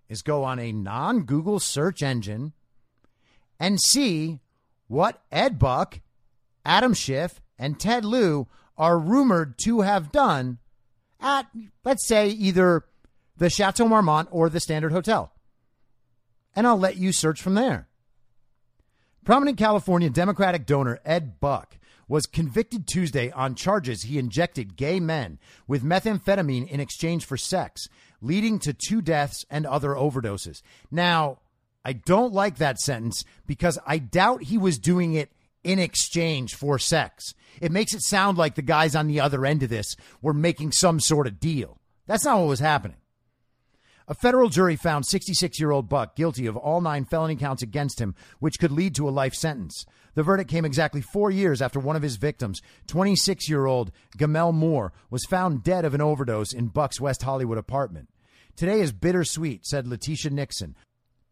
is go on a non Google search engine and see what Ed Buck Adam Schiff and Ted Lieu are rumored to have done at, let's say, either the Chateau Marmont or the Standard Hotel. And I'll let you search from there. Prominent California Democratic donor Ed Buck was convicted Tuesday on charges he injected gay men with methamphetamine in exchange for sex, leading to two deaths and other overdoses. Now, I don't like that sentence because I doubt he was doing it in exchange for sex. It makes it sound like the guys on the other end of this were making some sort of deal. That's not what was happening. A federal jury found 66 year old Buck guilty of all nine felony counts against him, which could lead to a life sentence. The verdict came exactly four years after one of his victims, 26 year old Gemmel Moore, was found dead of an overdose in Buck's West Hollywood apartment. Today is bittersweet, said Letitia Nixon,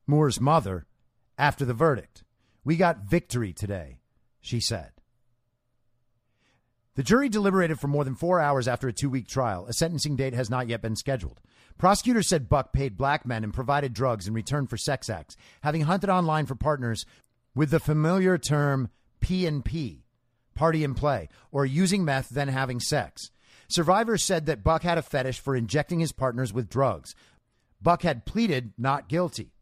Moore's mother, after the verdict. We got victory today, she said. The jury deliberated for more than four hours after a two week trial. A sentencing date has not yet been scheduled. Prosecutors said Buck paid black men and provided drugs in return for sex acts, having hunted online for partners with the familiar term P and P, party and play, or using meth then having sex. Survivors said that Buck had a fetish for injecting his partners with drugs. Buck had pleaded not guilty.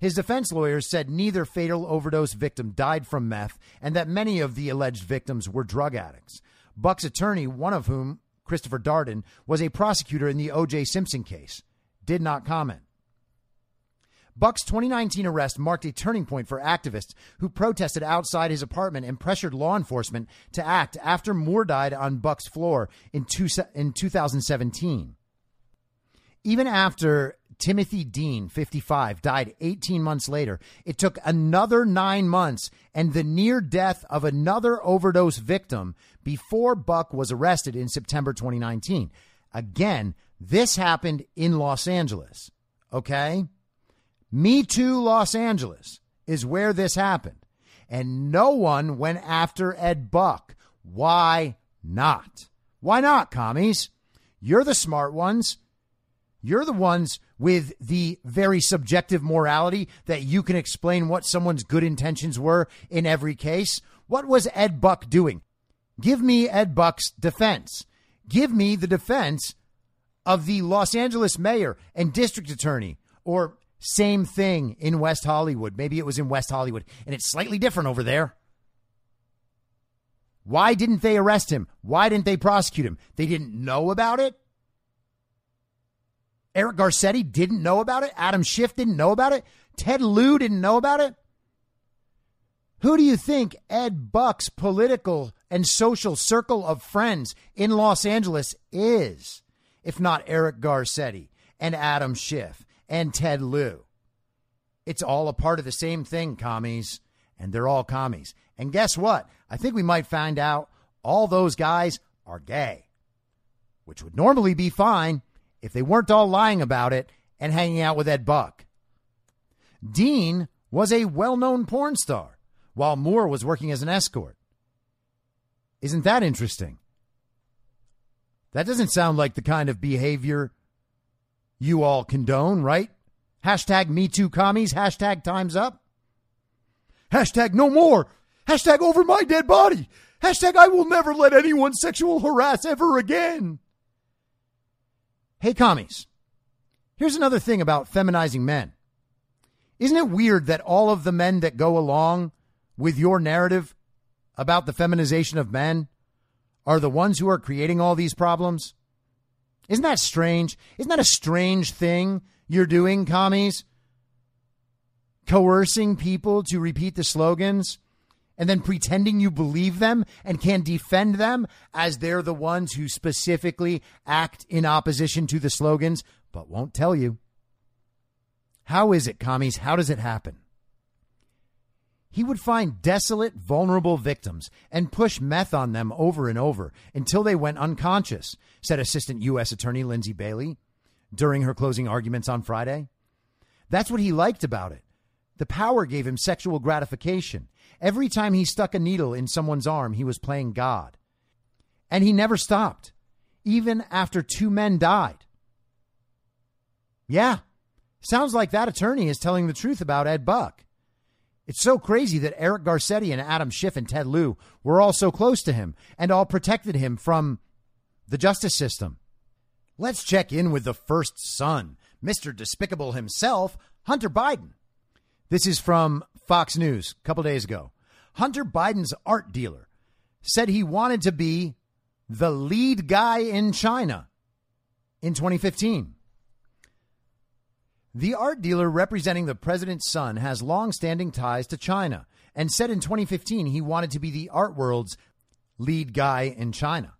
His defense lawyers said neither fatal overdose victim died from meth and that many of the alleged victims were drug addicts. Buck's attorney, one of whom, Christopher Darden, was a prosecutor in the O.J. Simpson case, did not comment. Buck's 2019 arrest marked a turning point for activists who protested outside his apartment and pressured law enforcement to act after Moore died on Buck's floor in, two, in 2017. Even after Timothy Dean, 55, died 18 months later. It took another nine months and the near death of another overdose victim before Buck was arrested in September 2019. Again, this happened in Los Angeles. Okay? Me Too Los Angeles is where this happened. And no one went after Ed Buck. Why not? Why not, commies? You're the smart ones. You're the ones with the very subjective morality that you can explain what someone's good intentions were in every case. What was Ed Buck doing? Give me Ed Buck's defense. Give me the defense of the Los Angeles mayor and district attorney, or same thing in West Hollywood. Maybe it was in West Hollywood and it's slightly different over there. Why didn't they arrest him? Why didn't they prosecute him? They didn't know about it? Eric Garcetti didn't know about it. Adam Schiff didn't know about it. Ted Lieu didn't know about it. Who do you think Ed Buck's political and social circle of friends in Los Angeles is, if not Eric Garcetti and Adam Schiff and Ted Lieu? It's all a part of the same thing, commies, and they're all commies. And guess what? I think we might find out all those guys are gay, which would normally be fine if they weren't all lying about it and hanging out with Ed Buck. Dean was a well known porn star while Moore was working as an escort. Isn't that interesting? That doesn't sound like the kind of behavior you all condone, right? Hashtag me too commies, hashtag time's up. Hashtag no more. Hashtag over my dead body. Hashtag I will never let anyone sexual harass ever again. Hey, commies, here's another thing about feminizing men. Isn't it weird that all of the men that go along with your narrative about the feminization of men are the ones who are creating all these problems? Isn't that strange? Isn't that a strange thing you're doing, commies? Coercing people to repeat the slogans and then pretending you believe them and can defend them as they're the ones who specifically act in opposition to the slogans, but won't tell you. How is it, commies? How does it happen? He would find desolate, vulnerable victims and push meth on them over and over until they went unconscious, said Assistant U.S. Attorney Lindsay Bailey during her closing arguments on Friday. That's what he liked about it. The power gave him sexual gratification. Every time he stuck a needle in someone's arm, he was playing God. And he never stopped, even after two men died. Yeah, sounds like that attorney is telling the truth about Ed Buck. It's so crazy that Eric Garcetti and Adam Schiff and Ted Lieu were all so close to him and all protected him from the justice system. Let's check in with the first son, Mr. Despicable himself, Hunter Biden. This is from Fox News a couple days ago. Hunter Biden's art dealer said he wanted to be the lead guy in China in 2015. The art dealer representing the president's son has long standing ties to China and said in 2015 he wanted to be the art world's lead guy in China.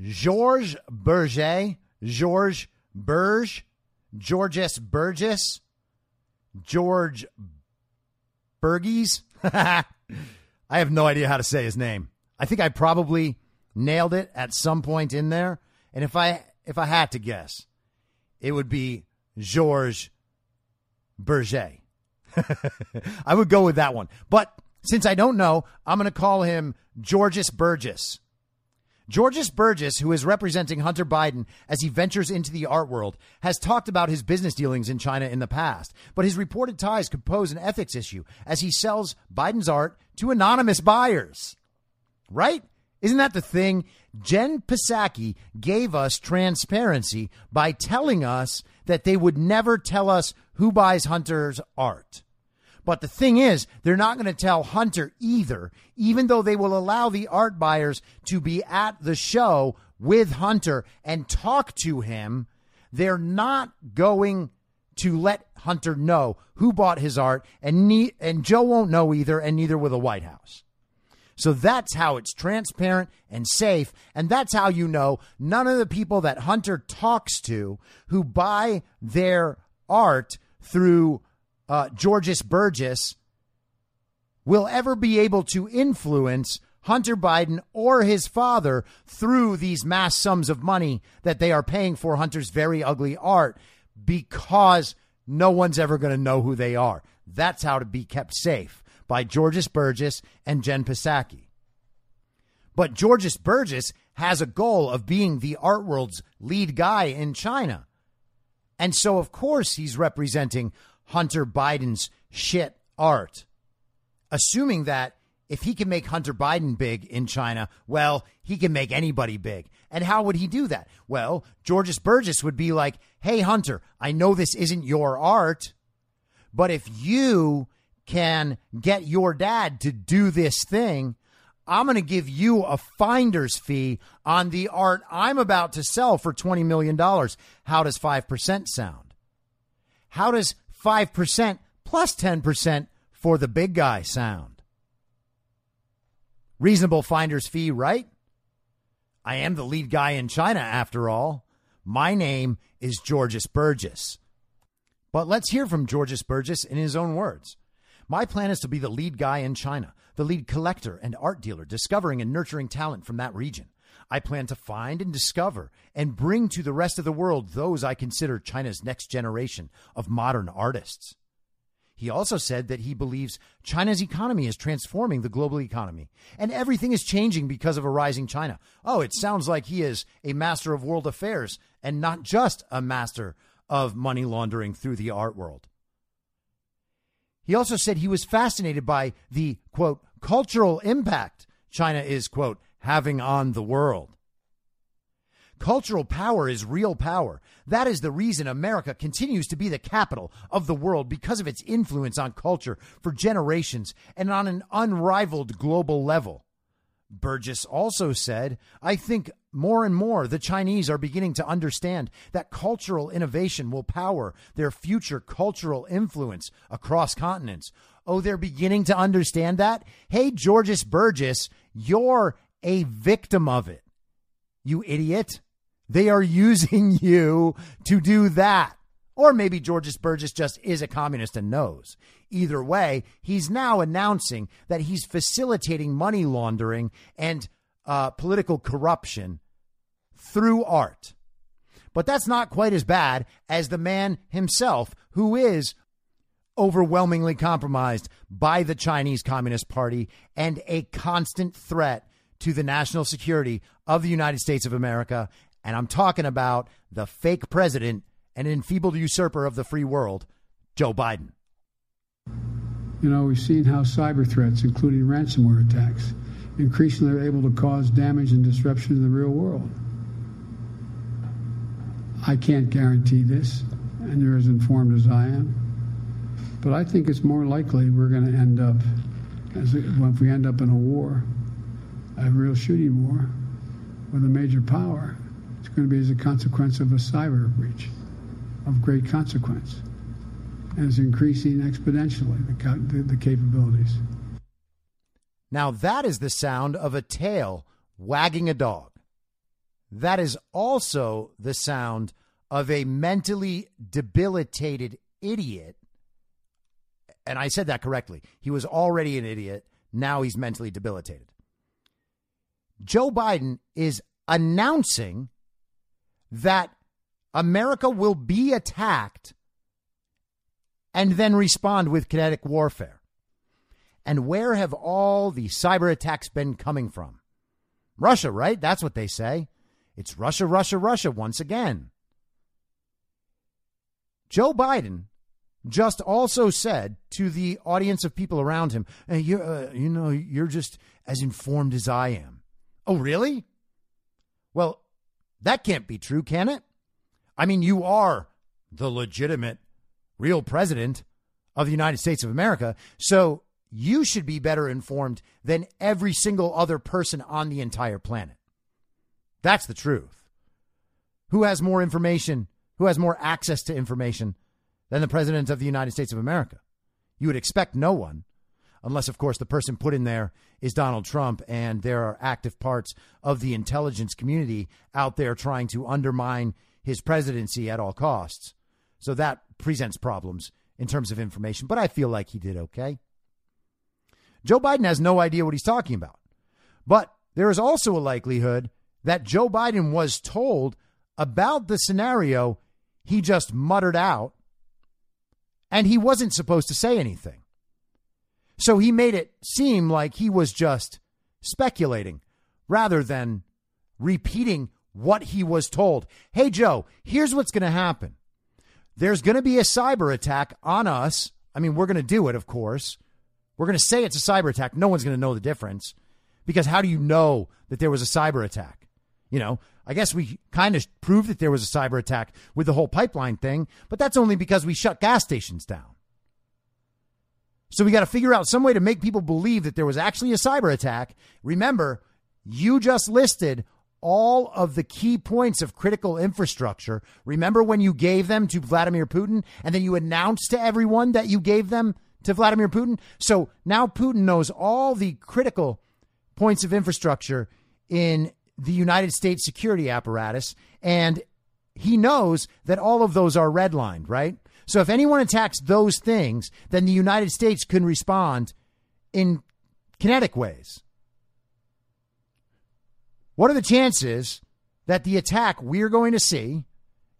Georges Berger, George Burge, Georges Burgess, George Burgies. I have no idea how to say his name. I think I probably nailed it at some point in there. And if I if I had to guess, it would be Georges Berger. I would go with that one. But since I don't know, I'm going to call him Georges Burgess. Georges Burgess, who is representing Hunter Biden as he ventures into the art world, has talked about his business dealings in China in the past, but his reported ties could pose an ethics issue as he sells Biden's art to anonymous buyers. Right? Isn't that the thing? Jen Psaki gave us transparency by telling us that they would never tell us who buys Hunter's art. But the thing is, they're not going to tell Hunter either, even though they will allow the art buyers to be at the show with Hunter and talk to him. They're not going to let Hunter know who bought his art, and ne- and Joe won't know either, and neither will the White House. So that's how it's transparent and safe. And that's how you know none of the people that Hunter talks to who buy their art through uh, Georges Burgess will ever be able to influence Hunter Biden or his father through these mass sums of money that they are paying for Hunter's very ugly art because no one's ever going to know who they are. That's how to be kept safe by Georges Burgess and Jen Psaki. But Georges Burgess has a goal of being the art world's lead guy in China. And so, of course, he's representing Hunter Biden's shit art, assuming that if he can make Hunter Biden big in China, well, he can make anybody big. And how would he do that? Well, Georges Burgess would be like, hey, Hunter, I know this isn't your art, but if you can get your dad to do this thing, I'm going to give you a finder's fee on the art I'm about to sell for $20 million. How does 5% sound? How does 5% plus 10% for the big guy sound? Reasonable finder's fee, right? I am the lead guy in China, after all. My name is Georges Burgess. But let's hear from Georges Burgess in his own words. My plan is to be the lead guy in China, the lead collector and art dealer, discovering and nurturing talent from that region. I plan to find and discover and bring to the rest of the world those I consider China's next generation of modern artists. He also said that he believes China's economy is transforming the global economy and everything is changing because of a rising China. Oh, it sounds like he is a master of world affairs and not just a master of money laundering through the art world. He also said he was fascinated by the, quote, cultural impact China is, quote, having on the world. Cultural power is real power. That is the reason America continues to be the capital of the world because of its influence on culture for generations and on an unrivaled global level. Burgess also said, I think more and more the Chinese are beginning to understand that cultural innovation will power their future cultural influence across continents. Oh, they're beginning to understand that? Hey, Georges Burgess, you're a victim of it. You idiot. They are using you to do that. Or maybe Georges Burgess just is a communist and knows. Either way, he's now announcing that he's facilitating money laundering and uh, political corruption through art. But that's not quite as bad as the man himself, who is overwhelmingly compromised by the Chinese Communist Party and a constant threat to the national security of the United States of America. And I'm talking about the fake president and enfeebled usurper of the free world, Joe Biden. You know, we've seen how cyber threats, including ransomware attacks, increasingly are able to cause damage and disruption in the real world. I can't guarantee this, and you're as informed as I am. But I think it's more likely we're going to end up, as if we end up in a war, a real shooting war with a major power, it's going to be as a consequence of a cyber breach of great consequence. And it's increasing exponentially, the, the, the capabilities. Now, that is the sound of a tail wagging a dog. That is also the sound of a mentally debilitated idiot. And I said that correctly. He was already an idiot. Now he's mentally debilitated. Joe Biden is announcing that America will be attacked and then respond with kinetic warfare. And where have all the cyber attacks been coming from? Russia, right? That's what they say. It's Russia, Russia, Russia once again. Joe Biden just also said to the audience of people around him, hey, you, uh, you know, you're just as informed as I am. Oh, really? Well, that can't be true, can it? I mean, you are the legitimate, real president of the United States of America. So you should be better informed than every single other person on the entire planet. That's the truth. Who has more information? Who has more access to information than the President of the United States of America? You would expect no one, unless, of course, the person put in there is Donald Trump and there are active parts of the intelligence community out there trying to undermine his presidency at all costs. So that presents problems in terms of information, but I feel like he did okay. Joe Biden has no idea what he's talking about. But there is also a likelihood that Joe Biden was told about the scenario he just muttered out, and he wasn't supposed to say anything. So he made it seem like he was just speculating rather than repeating what he was told. Hey, Joe, here's what's going to happen there's going to be a cyber attack on us. I mean, we're going to do it, of course. We're going to say it's a cyber attack. No one's going to know the difference because how do you know that there was a cyber attack? You know, I guess we kind of proved that there was a cyber attack with the whole pipeline thing, but that's only because we shut gas stations down. So we got to figure out some way to make people believe that there was actually a cyber attack. Remember, you just listed all of the key points of critical infrastructure. Remember when you gave them to Vladimir Putin and then you announced to everyone that you gave them to Vladimir Putin? So now Putin knows all the critical points of infrastructure in the United States security apparatus and he knows that all of those are redlined, right? So if anyone attacks those things, then the United States can respond in kinetic ways. What are the chances that the attack we're going to see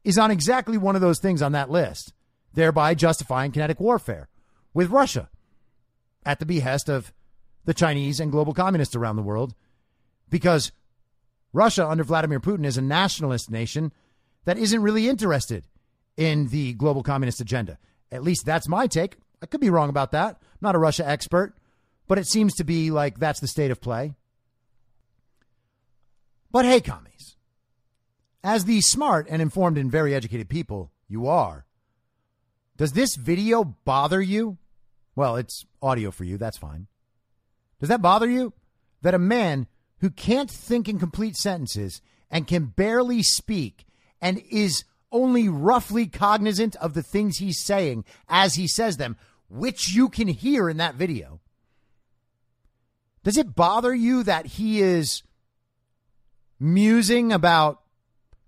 is on exactly one of those things on that list, thereby justifying kinetic warfare with Russia at the behest of the Chinese and global communists around the world? Because Russia, under Vladimir Putin, is a nationalist nation that isn't really interested in the global communist agenda. At least that's my take. I could be wrong about that. I'm not a Russia expert, but it seems to be like that's the state of play. But hey, commies, as the smart and informed and very educated people you are, does this video bother you? Well, it's audio for you. That's fine. Does that bother you? That a man who can't think in complete sentences and can barely speak and is only roughly cognizant of the things he's saying as he says them, which you can hear in that video. Does it bother you that he is musing about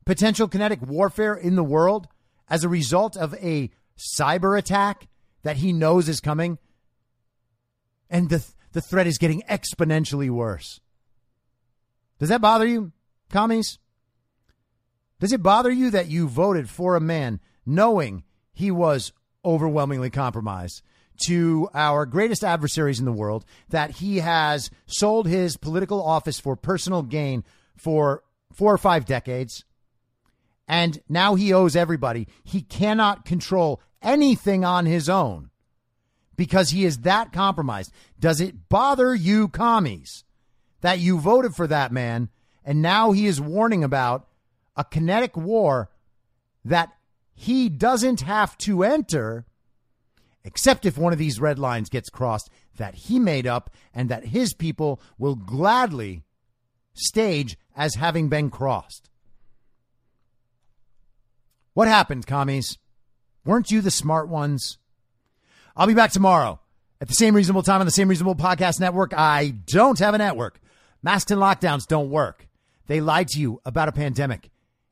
potential kinetic warfare in the world as a result of a cyber attack that he knows is coming. And the, the threat is getting exponentially worse. Does that bother you, commies? Does it bother you that you voted for a man knowing he was overwhelmingly compromised to our greatest adversaries in the world, that he has sold his political office for personal gain for four or five decades. And now he owes everybody. He cannot control anything on his own because he is that compromised. Does it bother you, commies, that you voted for that man and now he is warning about a kinetic war that he doesn't have to enter except if one of these red lines gets crossed that he made up and that his people will gladly stage as having been crossed. What happened, commies? Weren't you the smart ones? I'll be back tomorrow at the same reasonable time on the same reasonable podcast network. I don't have a network. Masks and lockdowns don't work. They lied to you about a pandemic,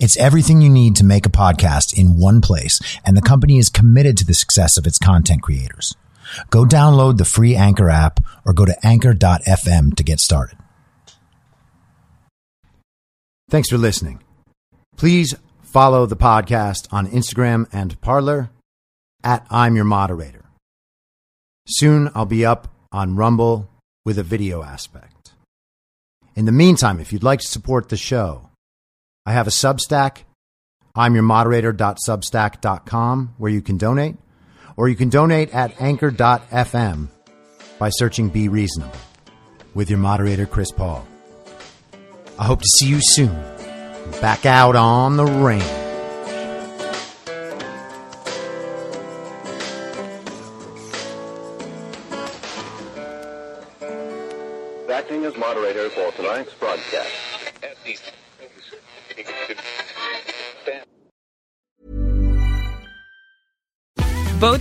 It's everything you need to make a podcast in one place, and the company is committed to the success of its content creators. Go download the free Anchor app or go to anchor.fm to get started. Thanks for listening. Please follow the podcast on Instagram and Parler at I'm Your Moderator. Soon I'll be up on Rumble with a video aspect. In the meantime, if you'd like to support the show, I have a Substack, I'm your moderator.substack.com, where you can donate, or you can donate at anchor.fm by searching Be Reasonable with your moderator, Chris Paul. I hope to see you soon. Back out on the range.